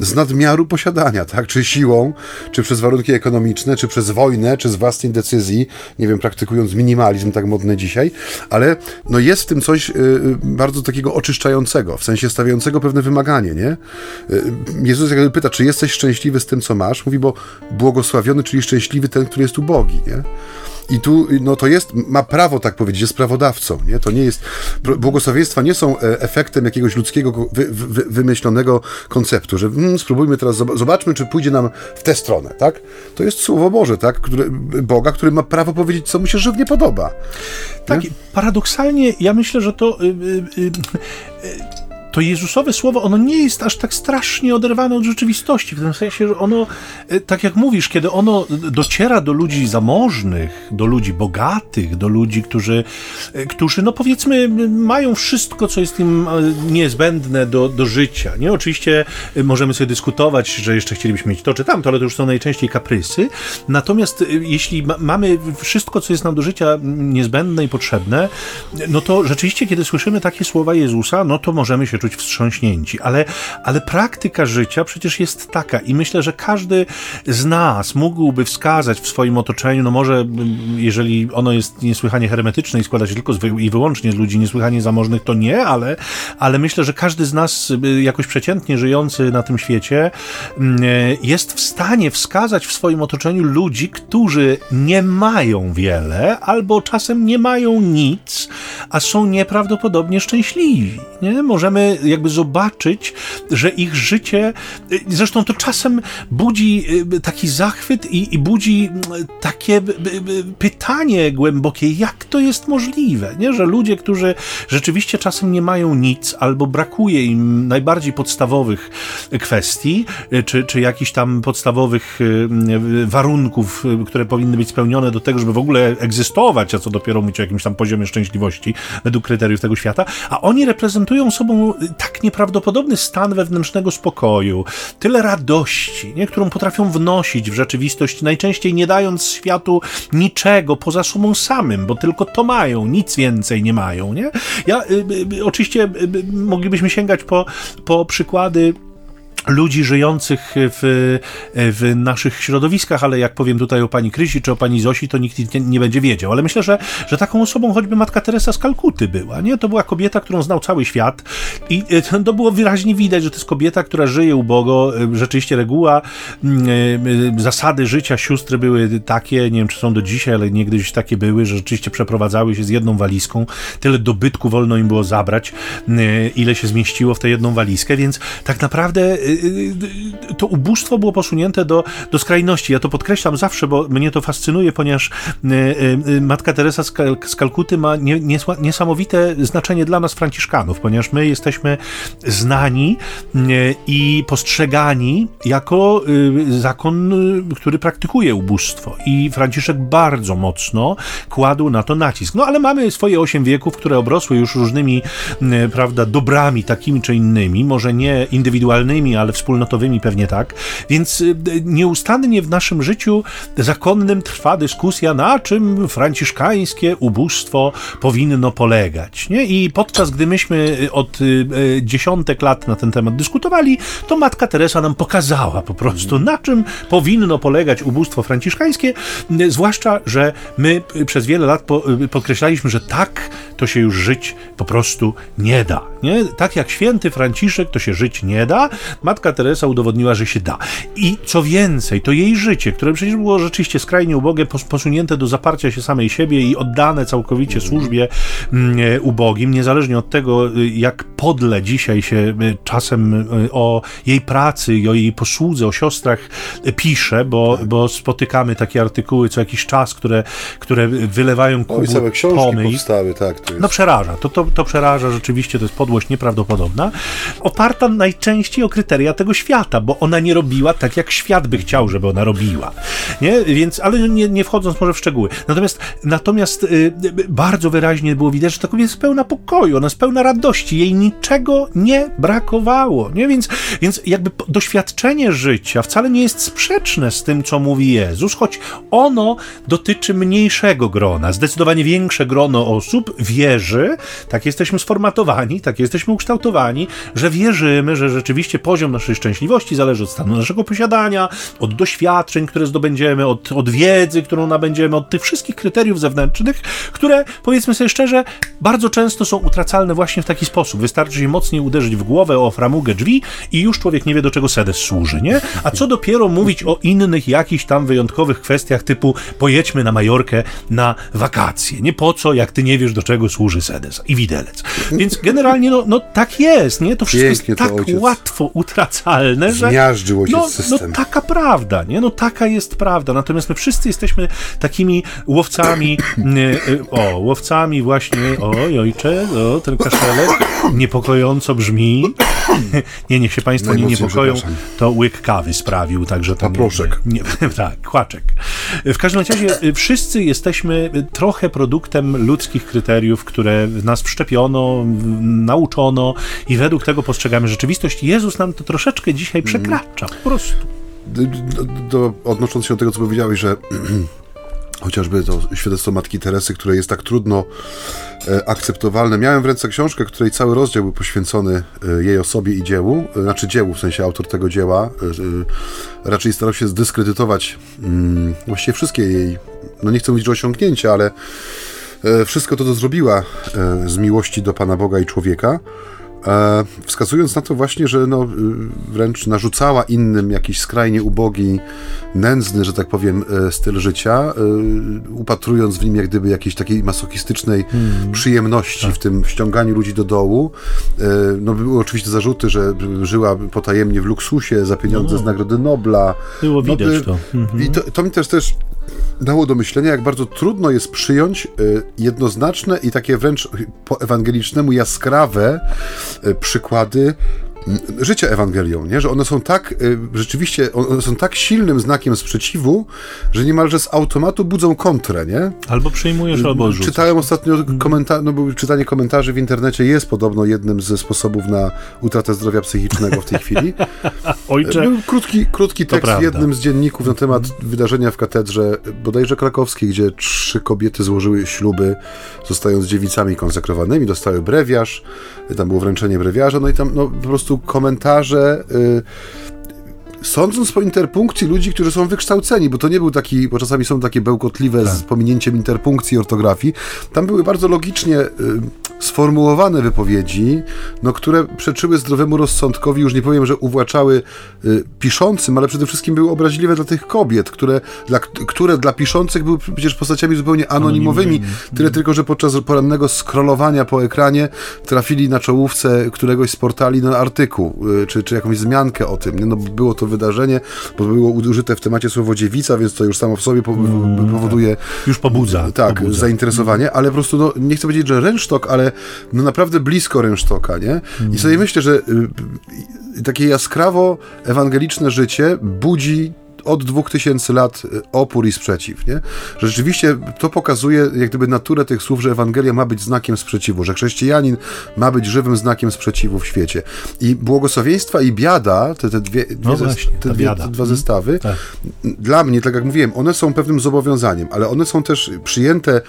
z nadmiaru posiadania, tak? Czy siłą, czy przez warunki ekonomiczne, czy przez wojnę, czy z własnej decyzji, nie wiem, praktykując minimalizm tak modny dzisiaj, ale no jest w tym coś yy, bardzo takiego oczyszczającego, w sensie stawiającego pewne wymaganie, nie? Y, Jezus jakby pyta, czy jesteś szczęśliwy z tym, co masz? Mówi, bo błogosławiony, czyli szczęśliwy ten, który jest ubogi, nie? I tu, no to jest, ma prawo tak powiedzieć, jest prawodawcą, nie? To nie jest, błogosławieństwa nie są e, efektem jakiegoś ludzkiego, wy, wy, wymyślonego konceptu, że hmm, spróbujmy teraz, zobaczmy, czy pójdzie nam w tę stronę, tak? To jest Słowo Boże, tak? Które, Boga, który ma prawo powiedzieć, co mu się żywnie podoba. Tak, nie? paradoksalnie ja myślę, że to... Yy, yy, yy, to Jezusowe słowo, ono nie jest aż tak strasznie oderwane od rzeczywistości, w tym sensie, że ono, e, tak jak mówisz, kiedy ono dociera do ludzi zamożnych, do ludzi bogatych, do ludzi, którzy, e, którzy no powiedzmy, mają wszystko, co jest im e, niezbędne do, do życia. Nie? Oczywiście możemy sobie dyskutować, że jeszcze chcielibyśmy mieć to czy tamto, ale to już są najczęściej kaprysy. Natomiast jeśli ma, mamy wszystko, co jest nam do życia niezbędne i potrzebne, no to rzeczywiście, kiedy słyszymy takie słowa Jezusa, no to możemy się czuć wstrząśnięci, ale, ale praktyka życia przecież jest taka i myślę, że każdy z nas mógłby wskazać w swoim otoczeniu, no może jeżeli ono jest niesłychanie hermetyczne i składa się tylko i wyłącznie z ludzi niesłychanie zamożnych, to nie, ale, ale myślę, że każdy z nas y, jakoś przeciętnie żyjący na tym świecie mm, jest w stanie wskazać w swoim otoczeniu ludzi, którzy nie mają wiele albo czasem nie mają nic, a są nieprawdopodobnie szczęśliwi. Nie? Możemy jakby zobaczyć, że ich życie, zresztą to czasem budzi y, taki zachwyt i, i budzi takie pytanie głębokie, jak to jest możliwe, nie? że ludzie, którzy rzeczywiście czasem nie mają nic albo brakuje im najbardziej podstawowych kwestii, y, czy, czy jakichś tam podstawowych y, warunków, które powinny być spełnione do tego, żeby w ogóle egzystować, a co dopiero mówić o jakimś tam poziomie szczęśliwości według kryteriów tego świata, a oni reprezentują sobą tak nieprawdopodobny stan wewnętrznego spokoju, tyle radości, nie, którą potrafią wnosić w rzeczywistość, najczęściej nie dając światu niczego poza sobą samym, bo tylko to mają, nic więcej nie mają. Nie? Ja, y, y, y oczywiście y, y, moglibyśmy sięgać po, po przykłady ludzi żyjących w, w naszych środowiskach, ale jak powiem tutaj o pani Krysi czy o pani Zosi, to nikt nie, nie, będzie wiedział. Ale myślę, że, że taką osobą choćby matka Teresa z Kalkuty była. Nie? To była kobieta, którą znał cały świat i e, to było wyraźnie widać, że to jest kobieta, która żyje ubogo. E, rzeczywiście reguła, e, zasady życia sióstry były takie, nie wiem czy są do dzisiaj, ale niegdyś takie były, że rzeczywiście przeprowadzały się z jedną walizką. Tyle dobytku wolno im było zabrać, ile się zmieściło w tę jedną walizkę, więc tak naprawdę to ubóstwo było posunięte do, do skrajności. Ja to podkreślam zawsze, bo mnie to fascynuje, ponieważ Matka Teresa z Kalkuty ma niesamowite znaczenie dla nas, Franciszkanów, ponieważ my jesteśmy znani i postrzegani jako zakon, który praktykuje ubóstwo. I Franciszek bardzo mocno kładł na to nacisk. No ale mamy swoje osiem wieków, które obrosły już różnymi, prawda, dobrami takimi czy innymi, może nie indywidualnymi, ale wspólnotowymi pewnie tak. Więc nieustannie w naszym życiu zakonnym trwa dyskusja, na czym franciszkańskie ubóstwo powinno polegać. Nie? I podczas gdy myśmy od dziesiątek lat na ten temat dyskutowali, to matka Teresa nam pokazała po prostu, na czym powinno polegać ubóstwo franciszkańskie, zwłaszcza, że my przez wiele lat podkreślaliśmy, że tak to się już żyć po prostu nie da. Nie? Tak jak święty Franciszek to się żyć nie da, matka Teresa udowodniła, że się da. I co więcej, to jej życie, które przecież było rzeczywiście skrajnie ubogie, posunięte do zaparcia się samej siebie i oddane całkowicie służbie mm, ubogim, niezależnie od tego, jak podle dzisiaj się y, czasem o jej pracy i o jej posłudze, o siostrach pisze, bo, bo spotykamy takie artykuły co jakiś czas, które, które wylewają kubu Oj, całe książki pomyj. powstały, tak. To jest... No przeraża, to, to, to przeraża rzeczywiście, to jest podłość nieprawdopodobna, oparta najczęściej o kryteria tego świata, bo ona nie robiła tak, jak świat by chciał, żeby ona robiła. Nie? Więc, ale nie, nie wchodząc może w szczegóły. Natomiast, natomiast y, bardzo wyraźnie było widać, że ta kobieta jest pełna pokoju, ona jest pełna radości, jej niczego nie brakowało. Nie? Więc, więc jakby doświadczenie życia wcale nie jest sprzeczne z tym, co mówi Jezus, choć ono dotyczy mniejszego grona. Zdecydowanie większe grono osób wierzy, tak jesteśmy sformatowani, tak jesteśmy ukształtowani, że wierzymy, że rzeczywiście poziom naszej szczęśliwości zależy od stanu naszego posiadania, od doświadczeń, które zdobędziemy, od, od wiedzy, którą nabędziemy, od tych wszystkich kryteriów zewnętrznych, które, powiedzmy sobie szczerze, bardzo często są utracalne właśnie w taki sposób. Wystarczy się mocniej uderzyć w głowę o framugę drzwi i już człowiek nie wie, do czego sedes służy, nie? A co dopiero mówić o innych jakichś tam wyjątkowych kwestiach typu pojedźmy na Majorkę na wakacje. Nie po co, jak ty nie wiesz, do czego służy sedes i widelec. Więc generalnie, no, no tak jest, nie? To wszystko Pięknie jest tak łatwo utracalne, że... Zmiażdżył no, system. no taka prawda, nie? No taka jest prawda. Natomiast my wszyscy jesteśmy takimi łowcami, e, o, łowcami właśnie, oj ojcze, o, ten kaszelek niepokojąco brzmi. Nie, niech się Państwo nie niepokoją. To łyk kawy sprawił, także tam... Paproszek. Nie, nie, tak, kłaczek. W każdym razie y, wszyscy jesteśmy trochę produktem ludzkich kryteriów, które nas wszczepiono, nauczono i według tego postrzegamy rzeczywistość. Jezus nam to troszeczkę dzisiaj przekracza, po prostu. Do, do, odnosząc się do tego, co powiedziałeś, że chociażby to świadectwo Matki Teresy, które jest tak trudno e, akceptowalne. Miałem w ręce książkę, której cały rozdział był poświęcony e, jej osobie i dziełu, e, znaczy dziełu, w sensie autor tego dzieła. Raczej starał się zdyskredytować mm, właściwie wszystkie jej, no nie chcę mówić, że osiągnięcia, ale wszystko to, co zrobiła z miłości do Pana Boga i człowieka. E, wskazując na to właśnie, że no, y, wręcz narzucała innym jakiś skrajnie ubogi, nędzny, że tak powiem, e, styl życia, e, upatrując w nim jak gdyby jakiejś takiej masochistycznej hmm. przyjemności tak. w tym ściąganiu ludzi do dołu. No, były oczywiście zarzuty, że żyła potajemnie w luksusie za pieniądze no. z Nagrody Nobla. Było widać no, to. Mhm. I to, to mi też też dało do myślenia, jak bardzo trudno jest przyjąć jednoznaczne i takie wręcz po ewangelicznemu jaskrawe przykłady życia Ewangelią, nie? że one są tak, y, rzeczywiście, one są tak silnym znakiem sprzeciwu, że niemalże z automatu budzą kontrę, nie? Albo przyjmujesz, albo odrzucasz. Czytałem ostatnio komentarze, no bo czytanie komentarzy w internecie jest podobno jednym ze sposobów na utratę zdrowia psychicznego w tej chwili. Ojcze. Był krótki, krótki tekst w jednym z dzienników na temat wydarzenia w katedrze bodajże krakowskiej, gdzie trzy kobiety złożyły śluby, zostając dziewicami konsekrowanymi, dostały brewiarz, tam było wręczenie brewiarza, no i tam no, po prostu komentarze. Y, sądząc po interpunkcji ludzi, którzy są wykształceni, bo to nie był taki, bo czasami są takie bełkotliwe tak. z pominięciem interpunkcji i ortografii, tam były bardzo logicznie y, sformułowane wypowiedzi, no, które przeczyły zdrowemu rozsądkowi, już nie powiem, że uwłaczały y, piszącym, ale przede wszystkim były obraźliwe dla tych kobiet, które dla, które dla piszących były przecież postaciami zupełnie anonimowymi, anonimowymi. tyle tylko, że podczas porannego scrollowania po ekranie trafili na czołówce któregoś z portali na artykuł, y, czy, czy jakąś zmiankę o tym. Nie? No, było to wydarzenie, bo było użyte w temacie słowo dziewica, więc to już samo w sobie mm, powoduje... Już pobudza. Tak, pobudza. zainteresowanie, ale po prostu, no, nie chcę powiedzieć, że rynsztok, ale no naprawdę blisko rynsztoka, nie? I sobie myślę, że y, takie jaskrawo ewangeliczne życie budzi od 2000 lat y, opór i sprzeciw, nie? Że rzeczywiście to pokazuje jak gdyby naturę tych słów, że Ewangelia ma być znakiem sprzeciwu, że chrześcijanin ma być żywym znakiem sprzeciwu w świecie. I błogosławieństwa i biada, te, te, dwie, no właśnie, te, dwie, te dwa mhm. zestawy, tak. dla mnie, tak jak mówiłem, one są pewnym zobowiązaniem, ale one są też przyjęte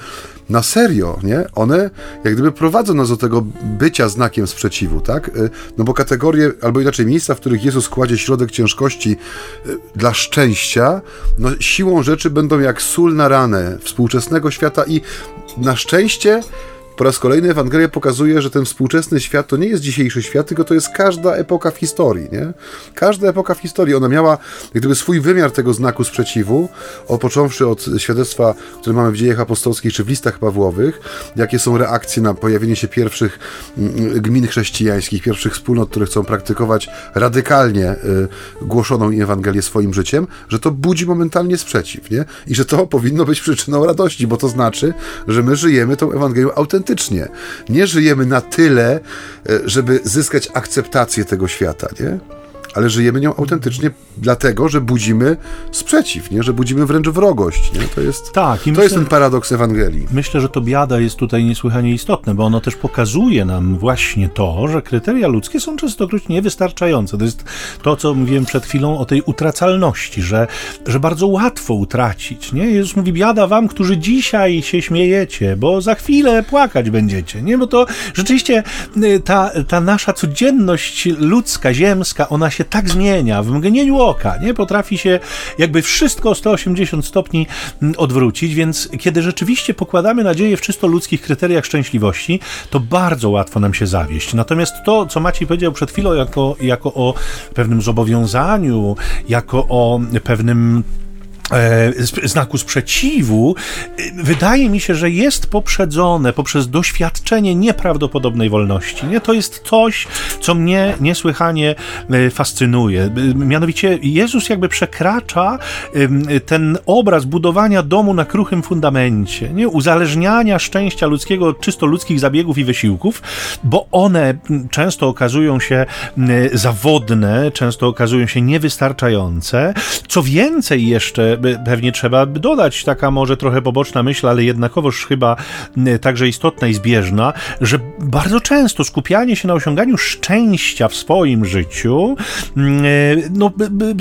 na serio, nie? One jak gdyby prowadzą nas do tego bycia znakiem sprzeciwu, tak? Y, no bo kategorie, albo inaczej miejsca, w których Jezus kładzie środek ciężkości y, dla szczęścia, no siłą rzeczy będą jak sól na ranę współczesnego świata i na szczęście po raz kolejny Ewangelia pokazuje, że ten współczesny świat to nie jest dzisiejszy świat, tylko to jest każda epoka w historii, nie? Każda epoka w historii, ona miała gdyby swój wymiar tego znaku sprzeciwu, począwszy od świadectwa, które mamy w dziejach apostolskich czy w listach Pawłowych, jakie są reakcje na pojawienie się pierwszych mm, gmin chrześcijańskich, pierwszych wspólnot, które chcą praktykować radykalnie y, głoszoną Ewangelię swoim życiem, że to budzi momentalnie sprzeciw, nie? I że to powinno być przyczyną radości, bo to znaczy, że my żyjemy tą Ewangelią autentycznie autentycznie. Nie żyjemy na tyle, e, żeby zyskać akceptację tego świata, nie? Ale żyjemy nią autentycznie dlatego, że budzimy sprzeciw, nie? że budzimy wręcz wrogość. Nie? To, jest, tak, to myślę, jest ten paradoks Ewangelii. Myślę, że to biada jest tutaj niesłychanie istotne, bo ono też pokazuje nam właśnie to, że kryteria ludzkie są częstokroć niewystarczające. To jest to, co mówiłem przed chwilą o tej utracalności, że, że bardzo łatwo utracić. Nie? Jezus mówi, biada wam, którzy dzisiaj się śmiejecie, bo za chwilę płakać będziecie. Nie? Bo to rzeczywiście y, ta, ta nasza codzienność ludzka, ziemska, ona się się tak zmienia w mgnieniu oka, nie? Potrafi się jakby wszystko o 180 stopni odwrócić, więc kiedy rzeczywiście pokładamy nadzieję w czysto ludzkich kryteriach szczęśliwości, to bardzo łatwo nam się zawieść. Natomiast to, co Maciej powiedział przed chwilą jako, jako o pewnym zobowiązaniu, jako o pewnym znaku sprzeciwu, e, wydaje mi się, że jest poprzedzone poprzez doświadczenie nieprawdopodobnej wolności. Nie? To jest coś, co mnie niesłychanie e, fascynuje. Mianowicie Jezus jakby przekracza ten obraz budowania domu na kruchym fundamencie, nie? uzależniania szczęścia ludzkiego od czysto ludzkich zabiegów i wysiłków, bo one często okazują się zawodne, często okazują się niewystarczające. Co więcej jeszcze pewnie trzeba dodać taka może trochę poboczna myśl, ale jednakowoż chyba także istotna i zbieżna, że bardzo często skupianie się na osiąganiu szczęścia w swoim życiu no,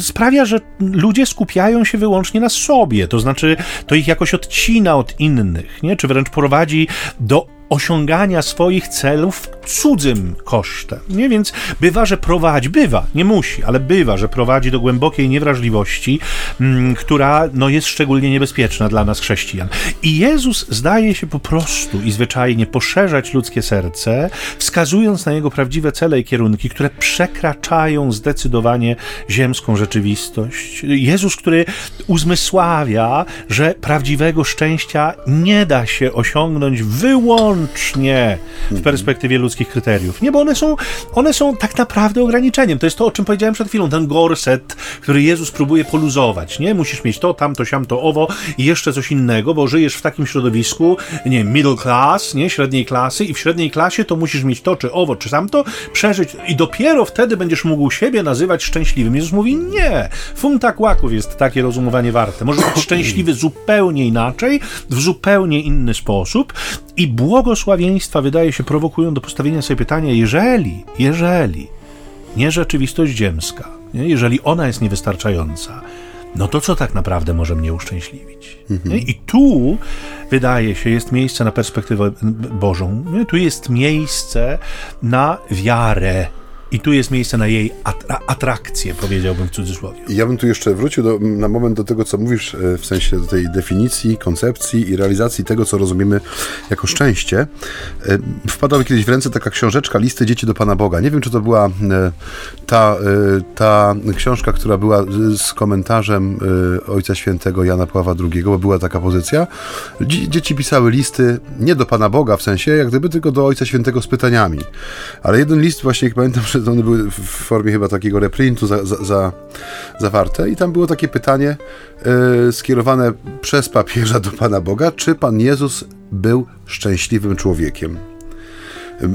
sprawia, że ludzie skupiają się wyłącznie na sobie, to znaczy to ich jakoś odcina od innych, nie? czy wręcz prowadzi do osiągania swoich celów cudzym kosztem. Nie? Więc bywa, że prowadzi, bywa, nie musi, ale bywa, że prowadzi do głębokiej niewrażliwości, m, mm, która no, jest szczególnie niebezpieczna dla nas chrześcijan. I Jezus zdaje się po prostu i zwyczajnie poszerzać ludzkie serce, wskazując na jego prawdziwe cele i kierunki, które przekraczają zdecydowanie ziemską rzeczywistość. Jezus, który uzmysławia, że prawdziwego szczęścia nie da się osiągnąć wyłącznie wyłącznie w perspektywie ludzkich kryteriów. Nie, bo one są, one są tak naprawdę ograniczeniem. To jest to, o czym powiedziałem przed chwilą, ten gorset, który Jezus próbuje poluzować. Nie, musisz mieć to, tamto, siamto, owo i jeszcze coś innego, bo żyjesz w takim środowisku, nie middle class, nie, średniej klasy i w średniej klasie to musisz mieć to, czy owo, czy tamto, przeżyć i dopiero wtedy będziesz mógł siebie nazywać szczęśliwym. Jezus mówi, nie, funta kłaków jest takie rozumowanie warte. Może być szczęśliwy zupełnie inaczej, w zupełnie inny sposób i błogosławieństwa, wydaje się, prowokują do postawienia sobie pytania, jeżeli, jeżeli nie rzeczywistość ziemska, nie, jeżeli ona jest niewystarczająca, no to co tak naprawdę może mnie uszczęśliwić? Mhm. I tu, wydaje się, jest miejsce na perspektywę Bożą. Nie? Tu jest miejsce na wiarę I tu jest miejsce na jej atrakcję, powiedziałbym w cudzysłowie. Ja bym tu jeszcze wrócił do, na moment do tego, co mówisz, e, w sensie do tej definicji, koncepcji i realizacji tego, co rozumiemy jako szczęście. E, wpadła mi kiedyś w ręce taka książeczka Listy dzieci do Pana Boga. Nie wiem, czy to była e, ta, ta książka, która była z komentarzem Ojca Świętego Jana Pawła II, bo była taka pozycja. Dzieci pisały listy nie do Pana Boga, w sensie jak gdyby tylko do Ojca Świętego z pytaniami. Ale jeden list właśnie, pamiętam, że one były w formie chyba takiego reprintu za, za, za zawarte i tam było takie pytanie yy, skierowane przez papieża do Pana Boga, czy Pan Jezus był szczęśliwym człowiekiem.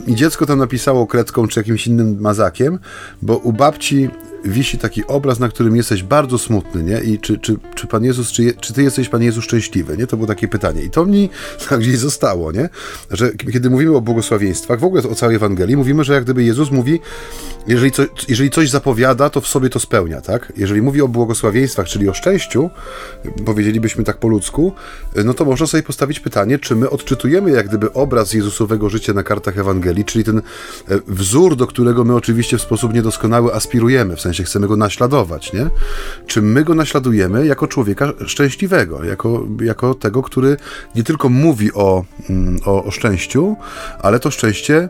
I dziecko tam napisało kredką czy jakimś innym mazakiem, bo u babci wisi taki obraz, na którym jesteś bardzo smutny, nie? I czy, czy, czy Pan Jezus, czy, czy Ty jesteś, Pan Jezus, szczęśliwy, nie? To było takie pytanie. I to mi tak gdzieś zostało, nie? Że kiedy mówimy o błogosławieństwach, w ogóle o całej Ewangelii, mówimy, że jak gdyby Jezus mówi, jeżeli, co, jeżeli coś zapowiada, to w sobie to spełnia, tak? Jeżeli mówi o błogosławieństwach, czyli o szczęściu, powiedzielibyśmy tak po ludzku, no to można sobie postawić pytanie, czy my odczytujemy jak gdyby obraz Jezusowego życia na kartach Ewangelii, czyli ten e, wzór, do którego my oczywiście w sposób niedoskonały aspirujemy, w sensie sensie chcemy go naśladować, nie? Czy my go naśladujemy jako człowieka szczęśliwego, jako, jako tego, który nie tylko mówi o, mm, o, o szczęściu, ale to szczęście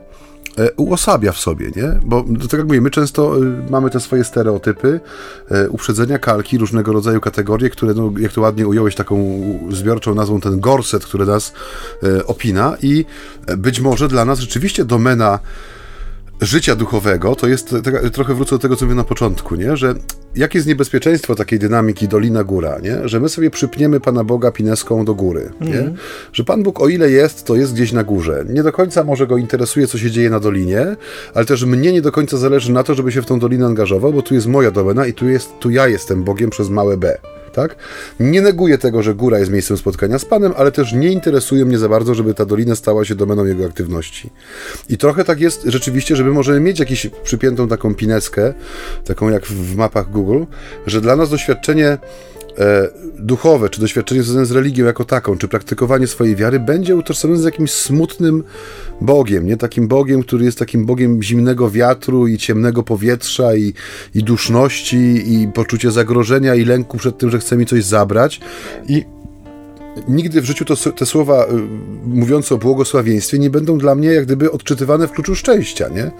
e, uosabia w sobie, nie? Bo tak jak mówię, my często e, mamy te swoje stereotypy, e, uprzedzenia, kalki, różnego rodzaju kategorie, które, no, jak to ładnie ująłeś taką zbiorczą nazwą, ten gorset, który nas opina i być może dla nas rzeczywiście domena życia duchowego, to jest, trochę wrócę do tego, co mówię na początku, nie? że jakie jest niebezpieczeństwo takiej dynamiki dolina-góra, nie? że my sobie przypniemy Pana Boga pineską do góry, nie? Mm. że Pan Bóg o ile jest, to jest gdzieś na górze. Nie do końca może go interesuje, co się dzieje na dolinie, ale też mnie nie do końca zależy na to, żeby się w tą dolinę angażował, bo tu jest moja domena i tu, jest, tu ja jestem Bogiem przez małe B tak? Nie neguję tego, że góra jest miejscem spotkania z Panem, ale też nie interesuje mnie za bardzo, żeby ta dolina stała się domeną jego aktywności. I trochę tak jest rzeczywiście, żeby możemy mieć jakąś przypiętą taką pineskę, taką jak w mapach Google, że dla nas doświadczenie e, duchowe, czy doświadczenie związane z religią jako taką, czy praktykowanie swojej wiary będzie utożsamione z jakimś smutnym Bogiem, nie takim Bogiem, który jest takim Bogiem zimnego wiatru i ciemnego powietrza i, i duszności i poczucia zagrożenia i lęku przed tym, że chce mi coś zabrać i nigdy w życiu to, te słowa y, mówiące o błogosławieństwie nie będą dla mnie jak gdyby odczytywane w kluczu szczęścia, nie?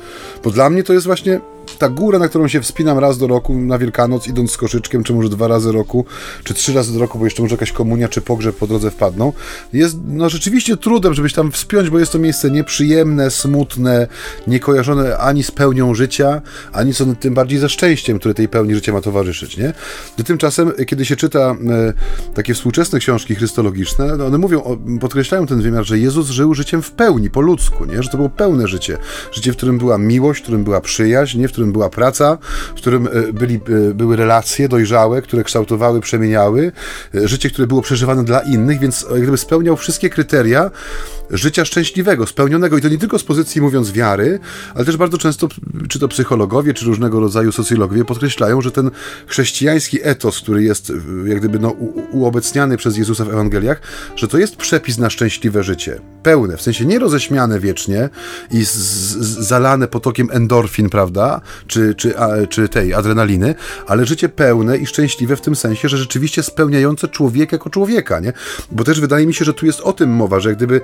Bo dla mnie to jest właśnie ta góra, na którą się wspinam raz do roku na Wielkanoc, idąc z koszyczkiem, czy może dwa razy roku, czy trzy razy do roku, bo jeszcze może jakaś komunia, czy pogrzeb po drodze wpadną, jest no rzeczywiście trudem, żebyś tam wspiąć, bo jest to miejsce nieprzyjemne, smutne, niekojarzone ani z pełnią życia, ani co tym bardziej ze szczęściem, które tej pełni życia ma towarzyszyć, nie? Gdy tymczasem, kiedy się czyta e, takie współczesne książki chrystologiczne, no one mówią, o, podkreślają ten wymiar, że Jezus żył życiem w pełni, po ludzku, nie? Że to było pełne życie. Życie, w którym była miłość, w którym była przyjaźń, nie? w którym była praca, w którym e, byli, e, były relacje dojrzałe, które kształtowały, przemieniały, e, życie, które było przeżywane dla innych, więc gdyby spełniał wszystkie kryteria życia szczęśliwego, spełnionego i to nie tylko z pozycji mówiąc wiary, ale też bardzo często, czy to psychologowie, czy różnego rodzaju socjologowie podkreślają, że ten chrześcijański etos, który jest jak gdyby no, uobecniany przez Jezusa w Ewangeliach, że to jest przepis na szczęśliwe życie. Pełne, w sensie nie roześmiane wiecznie i z, z, zalane potokiem endorfin, prawda, czy, czy, a, czy tej adrenaliny, ale życie pełne i szczęśliwe w tym sensie, że rzeczywiście spełniające człowieka jako człowieka, nie? Bo też wydaje mi się, że tu jest o tym mowa, że jak gdyby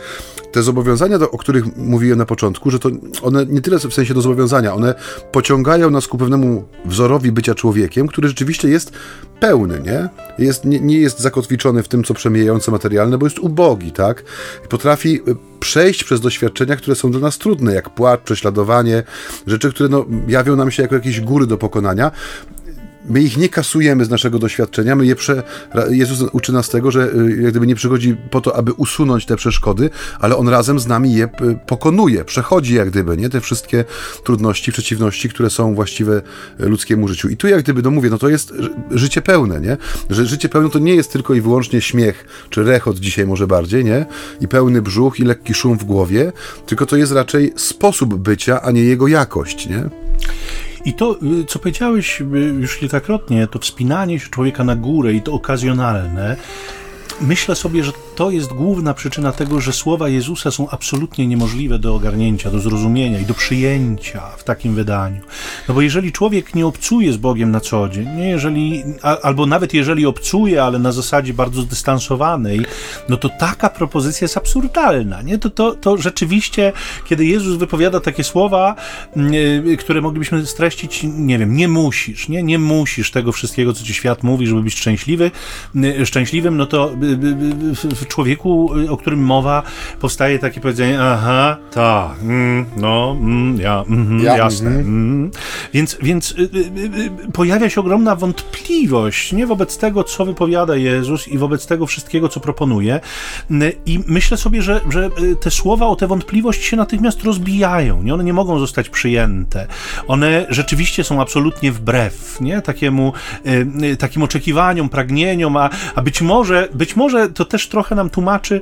te zobowiązania, o których mówiłem na początku, że to one nie tyle w sensie do zobowiązania, one pociągają nas ku pewnemu wzorowi bycia człowiekiem, który rzeczywiście jest pełny, nie? Jest, nie, nie jest zakotwiczony w tym, co przemijające materialne, bo jest ubogi, tak? I potrafi y, przejść przez doświadczenia, które są dla nas trudne, jak płacz, prześladowanie, rzeczy, które no, jawią nam się jako jakieś góry do pokonania, my ich nie kasujemy z naszego doświadczenia, my je prze... Jezus uczy nas tego, że y, jak gdyby nie przychodzi po to, aby usunąć te przeszkody, ale On razem z nami je y, pokonuje, przechodzi jak gdyby, nie? Te wszystkie trudności, przeciwności, które są właściwe ludzkiemu życiu. I tu jak gdyby, no mówię, no to jest życie pełne, nie? Że życie pełne to nie jest tylko i wyłącznie śmiech, czy rechot dzisiaj może bardziej, nie? I pełny brzuch i lekki szum w głowie, tylko to jest raczej sposób bycia, a nie jego jakość, nie? I to, y, co powiedziałeś y, już kilkakrotnie, to wspinanie się człowieka na górę i to okazjonalne, myślę sobie, że to jest główna przyczyna tego, że słowa Jezusa są absolutnie niemożliwe do ogarnięcia, do zrozumienia i do przyjęcia w takim wydaniu. No bo jeżeli człowiek nie obcuje z Bogiem na co dzień, nie jeżeli, a, albo nawet jeżeli obcuje, ale na zasadzie bardzo zdystansowanej, no to taka propozycja jest absurdalna. Nie? To, to, to rzeczywiście, kiedy Jezus wypowiada takie słowa, yy, które moglibyśmy streścić, nie wiem, nie musisz, nie, nie musisz tego wszystkiego, co ci świat mówi, żeby być szczęśliwy, yy, szczęśliwym, no to yy, w człowieku, o którym mowa, powstaje takie powiedzenie, aha, tak, mm, no, mm, ja, mm, ja, jasne. Mm. Więc, więc pojawia się ogromna wątpliwość nie wobec tego, co wypowiada Jezus i wobec tego wszystkiego, co proponuje. I myślę sobie, że, że te słowa o tę wątpliwość się natychmiast rozbijają. Nie? One nie mogą zostać przyjęte. One rzeczywiście są absolutnie wbrew nie? Takiemu, takim oczekiwaniom, pragnieniom, a, a być może, być może to też trochę nam tłumaczy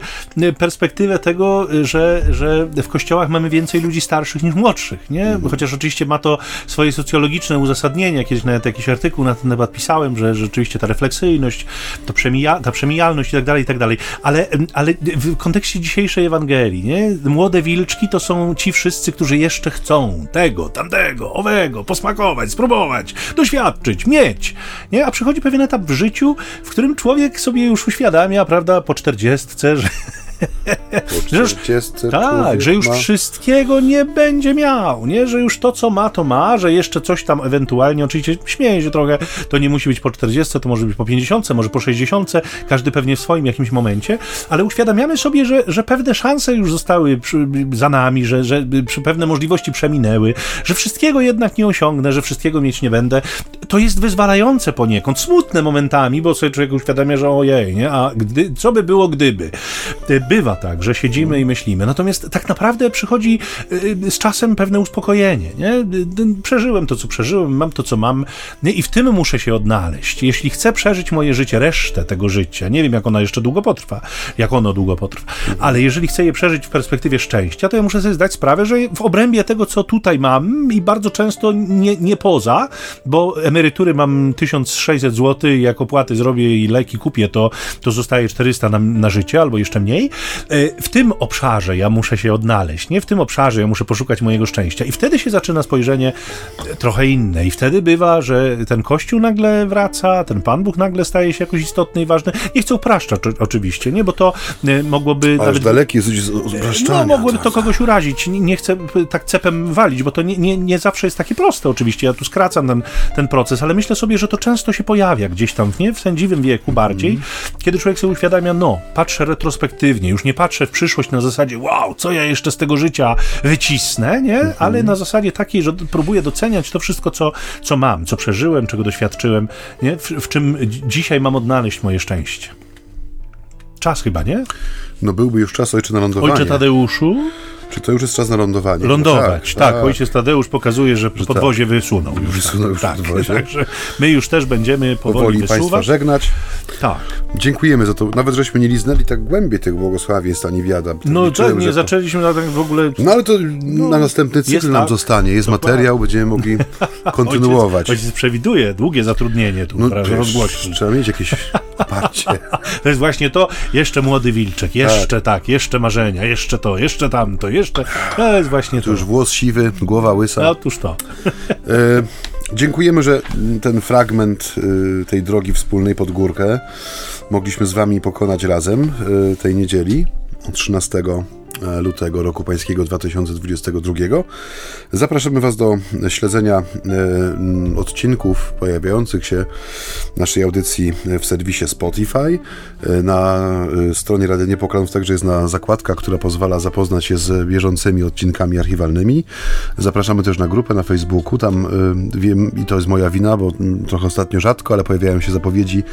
perspektywę tego, że, że w kościołach mamy więcej ludzi starszych niż młodszych, nie? Mhm. Chociaż oczywiście ma to swoje socjologiczne uzasadnienie. Kiedyś nawet jakiś artykuł na ten temat pisałem, że rzeczywiście ta refleksyjność, to przemija, ta przemijalność i tak dalej, i tak dalej. Ale, ale w kontekście dzisiejszej Ewangelii, nie? Młode wilczki to są ci wszyscy, którzy jeszcze chcą tego, tamtego, owego, posmakować, spróbować, doświadczyć, mieć, nie? A przychodzi pewien etap w życiu, w którym człowiek sobie już uświadamia, prawda, po czterdziestce, że że, tak, że już ma... wszystkiego nie będzie miał, nie? Że już to, co ma, to ma, że jeszcze coś tam ewentualnie, oczywiście śmieję się trochę, to nie musi być po 40, to może być po 50, może po 60, każdy pewnie w swoim jakimś momencie, ale uświadamiamy sobie, że, że pewne szanse już zostały przy, za nami, że, że pewne możliwości przeminęły, że wszystkiego jednak nie osiągnę, że wszystkiego mieć nie będę. To jest wyzwalające poniekąd, smutne momentami, bo sobie człowiek uświadamia, że ojej, nie? A gdy, co by było gdyby? Bywa tak, że siedzimy i myślimy. Natomiast tak naprawdę przychodzi y, z czasem pewne uspokojenie. Nie? Y, y, przeżyłem to, co przeżyłem, mam to, co mam nie? i w tym muszę się odnaleźć. Jeśli chcę przeżyć moje życie, resztę tego życia, nie wiem, jak ona jeszcze długo potrwa, jak ono długo potrwa, ale jeżeli chcę je przeżyć w perspektywie szczęścia, to ja muszę sobie zdać sprawę, że w obrębie tego, co tutaj mam i bardzo często nie, nie poza, bo emerytury mam 1600 zł, jak opłaty zrobię i leki kupię, to, to zostaje 400 na, na życie albo jeszcze mniej, w tym obszarze ja muszę się odnaleźć, nie w tym obszarze ja muszę poszukać mojego szczęścia. I wtedy się zaczyna spojrzenie trochę inne. I wtedy bywa, że ten Kościół nagle wraca, ten Pan Bóg nagle staje się jakoś istotny i ważny. Nie chcę upraszczać oczywiście, nie, bo to e, mogłoby. Ale nawet, daleki jest No, mogłoby to kogoś urazić. Nie chcę tak cepem walić, bo to nie, nie, nie zawsze jest takie proste oczywiście. Ja tu skracam ten, ten proces, ale myślę sobie, że to często się pojawia gdzieś tam nie, w sędziwym wieku bardziej, mm. kiedy człowiek sobie uświadamia, no, patrzę retrospektywnie, już nie patrzę w przyszłość na zasadzie, wow, co ja jeszcze z tego życia wycisnę, nie? Mhm. Ale na zasadzie takiej, że próbuję doceniać to wszystko, co, co mam, co przeżyłem, czego doświadczyłem, nie? W, w czym dzisiaj mam odnaleźć moje szczęście. Czas chyba, nie? No byłby już czas ojcze na lądowanie. Ojcze Tadeuszu? Czy to już jest czas na lądowanie? Lądować, tak, tak, tak. Ojciec Tadeusz pokazuje, że, że podwozie tak. wysunął. Już, wysunął już tak, podwozie. Także my już też będziemy powoli, powoli wysuwać. Państwa żegnać. Tak. Dziękujemy za to. Nawet żeśmy nie liznęli tak głębiej tych błogosławieństw ani wiada. No tak, nie zaczęliśmy na tak w ogóle... No ale to no, na następny cykl nam tak. zostanie. Jest materiał, będziemy mogli kontynuować. Ojciec, ojciec przewiduje długie zatrudnienie tu, no, rozgłośni. Trzeba mieć jakieś poparcie. to jest właśnie to, jeszcze młody wilczek, jeszcze tak, tak jeszcze marzenia, jeszcze to, jeszcze tamto, jeszcze... To jest właśnie to. to. już włos siwy, głowa łysa. No, otóż to. E, dziękujemy, że ten fragment e, tej drogi wspólnej pod górkę mogliśmy z wami pokonać razem e, tej niedzieli 13 E, lutego roku pańskiego 2022. Zapraszamy Was do śledzenia e, odcinków pojawiających się naszej audycji w serwisie Spotify. E, na stronie Rady Niepoklanów także jest na zakładka, która pozwala zapoznać się z bieżącymi odcinkami archiwalnymi. Zapraszamy też na grupę na Facebooku. Tam wiem, i to jest moja wina, bo trochę ostatnio rzadko, ale pojawiają się zapowiedzi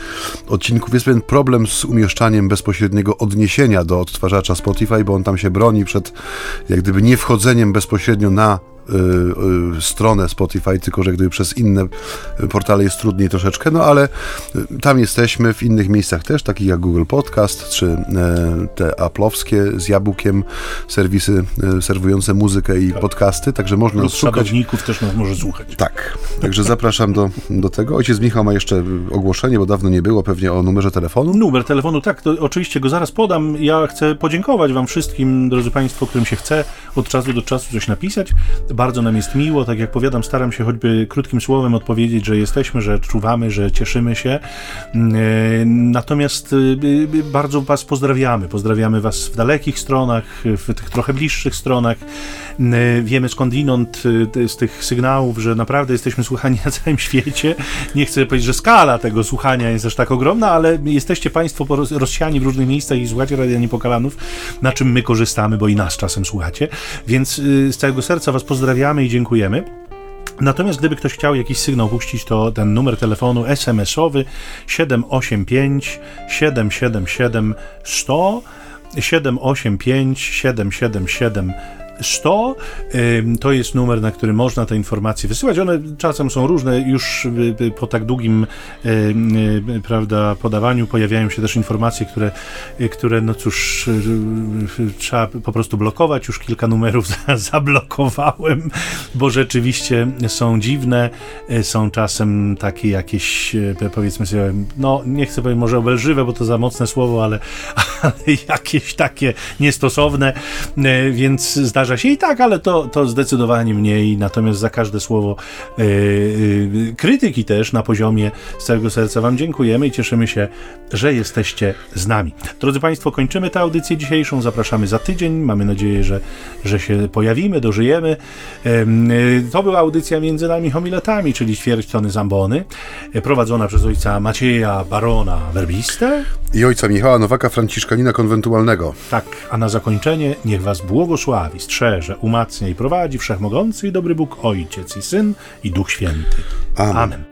odcinków. Jest pewien problem z umieszczaniem bezpośredniego odniesienia do odtwarzacza Spotify, bo on tam się broni przed jak gdyby nie wchodzeniem bezpośrednio na stronę Spotify, tylko że gdyby przez inne portale jest trudniej troszeczkę, no ale y, tam jesteśmy, w innych miejscach też, takich jak Google Podcast, czy y, te aplowskie z jabłkiem serwisy y, serwujące muzykę i podcasty, także można Lub szukać. też nas może słuchać. Tak, także zapraszam do, do tego. Ojciec Michał ma jeszcze ogłoszenie, bo dawno nie było, pewnie o numerze telefonu. Numer telefonu, tak, to oczywiście go zaraz podam. Ja chcę podziękować Wam wszystkim, drodzy Państwo, którym się chce od czasu do czasu coś napisać. Bardzo nam jest miło, tak jak powiadam, staram się choćby krótkim słowem odpowiedzieć, że jesteśmy, że czuwamy, że cieszymy się. Mm, e, Natomiast y, y, bardzo Was pozdrawiamy. Pozdrawiamy Was w dalekich stronach, w tych trochę bliższych stronach. Mm, e, Wiemy skądinąd y, z tych sygnałów, że naprawdę jesteśmy słuchani na całym świecie. Nie chcę powiedzieć, że skala tego słuchania jest aż tak ogromna, ale jesteście Państwo rozsiani w różnych miejscach i słuchacie Radia Niepokalanów, na czym my korzystamy, bo i nas czasem słuchacie. Więc y, z całego serca Was pozdrawiamy i dziękujemy. Natomiast gdyby ktoś chciał jakiś sygnał puścić, to ten numer telefonu SMS-owy 785 777 100 785 777 100 ym, to jest numer, na który można te informacje wysyłać. One czasem są różne, już y, y, po tak długim y, prawda, podawaniu pojawiają się też informacje, które, które no cóż, trzeba po prostu blokować. Już kilka numerów za- zablokowałem, bo rzeczywiście są dziwne, są czasem takie jakieś, powiedzmy sobie, no nie chcę powiedzieć może obelżywe, bo to za mocne słowo, ale, ale jakieś takie niestosowne, więc zdarza się i tak, ale to, to zdecydowanie mniej. Natomiast za każde słowo y, y, krytyki też na poziomie z całego serca Wam dziękujemy i cieszymy się, że jesteście z nami. Drodzy Państwo, kończymy tę audycję dzisiejszą. Zapraszamy za tydzień. Mamy nadzieję, że, że się pojawimy, dożyjemy. Ym, y, To była audycja między nami homiletami, czyli ćwierć tony zambony, prowadzona przez ojca Macieja Barona Werbiste. I ojca Michała Nowaka, Franciszkanina konwentualnego. Tak, a na zakończenie niech was błogosławi, strzeże, umacnia i prowadzi Wszechmogący i dobry Bóg, Ojciec i Syn i Duch Święty. Amen. Amen.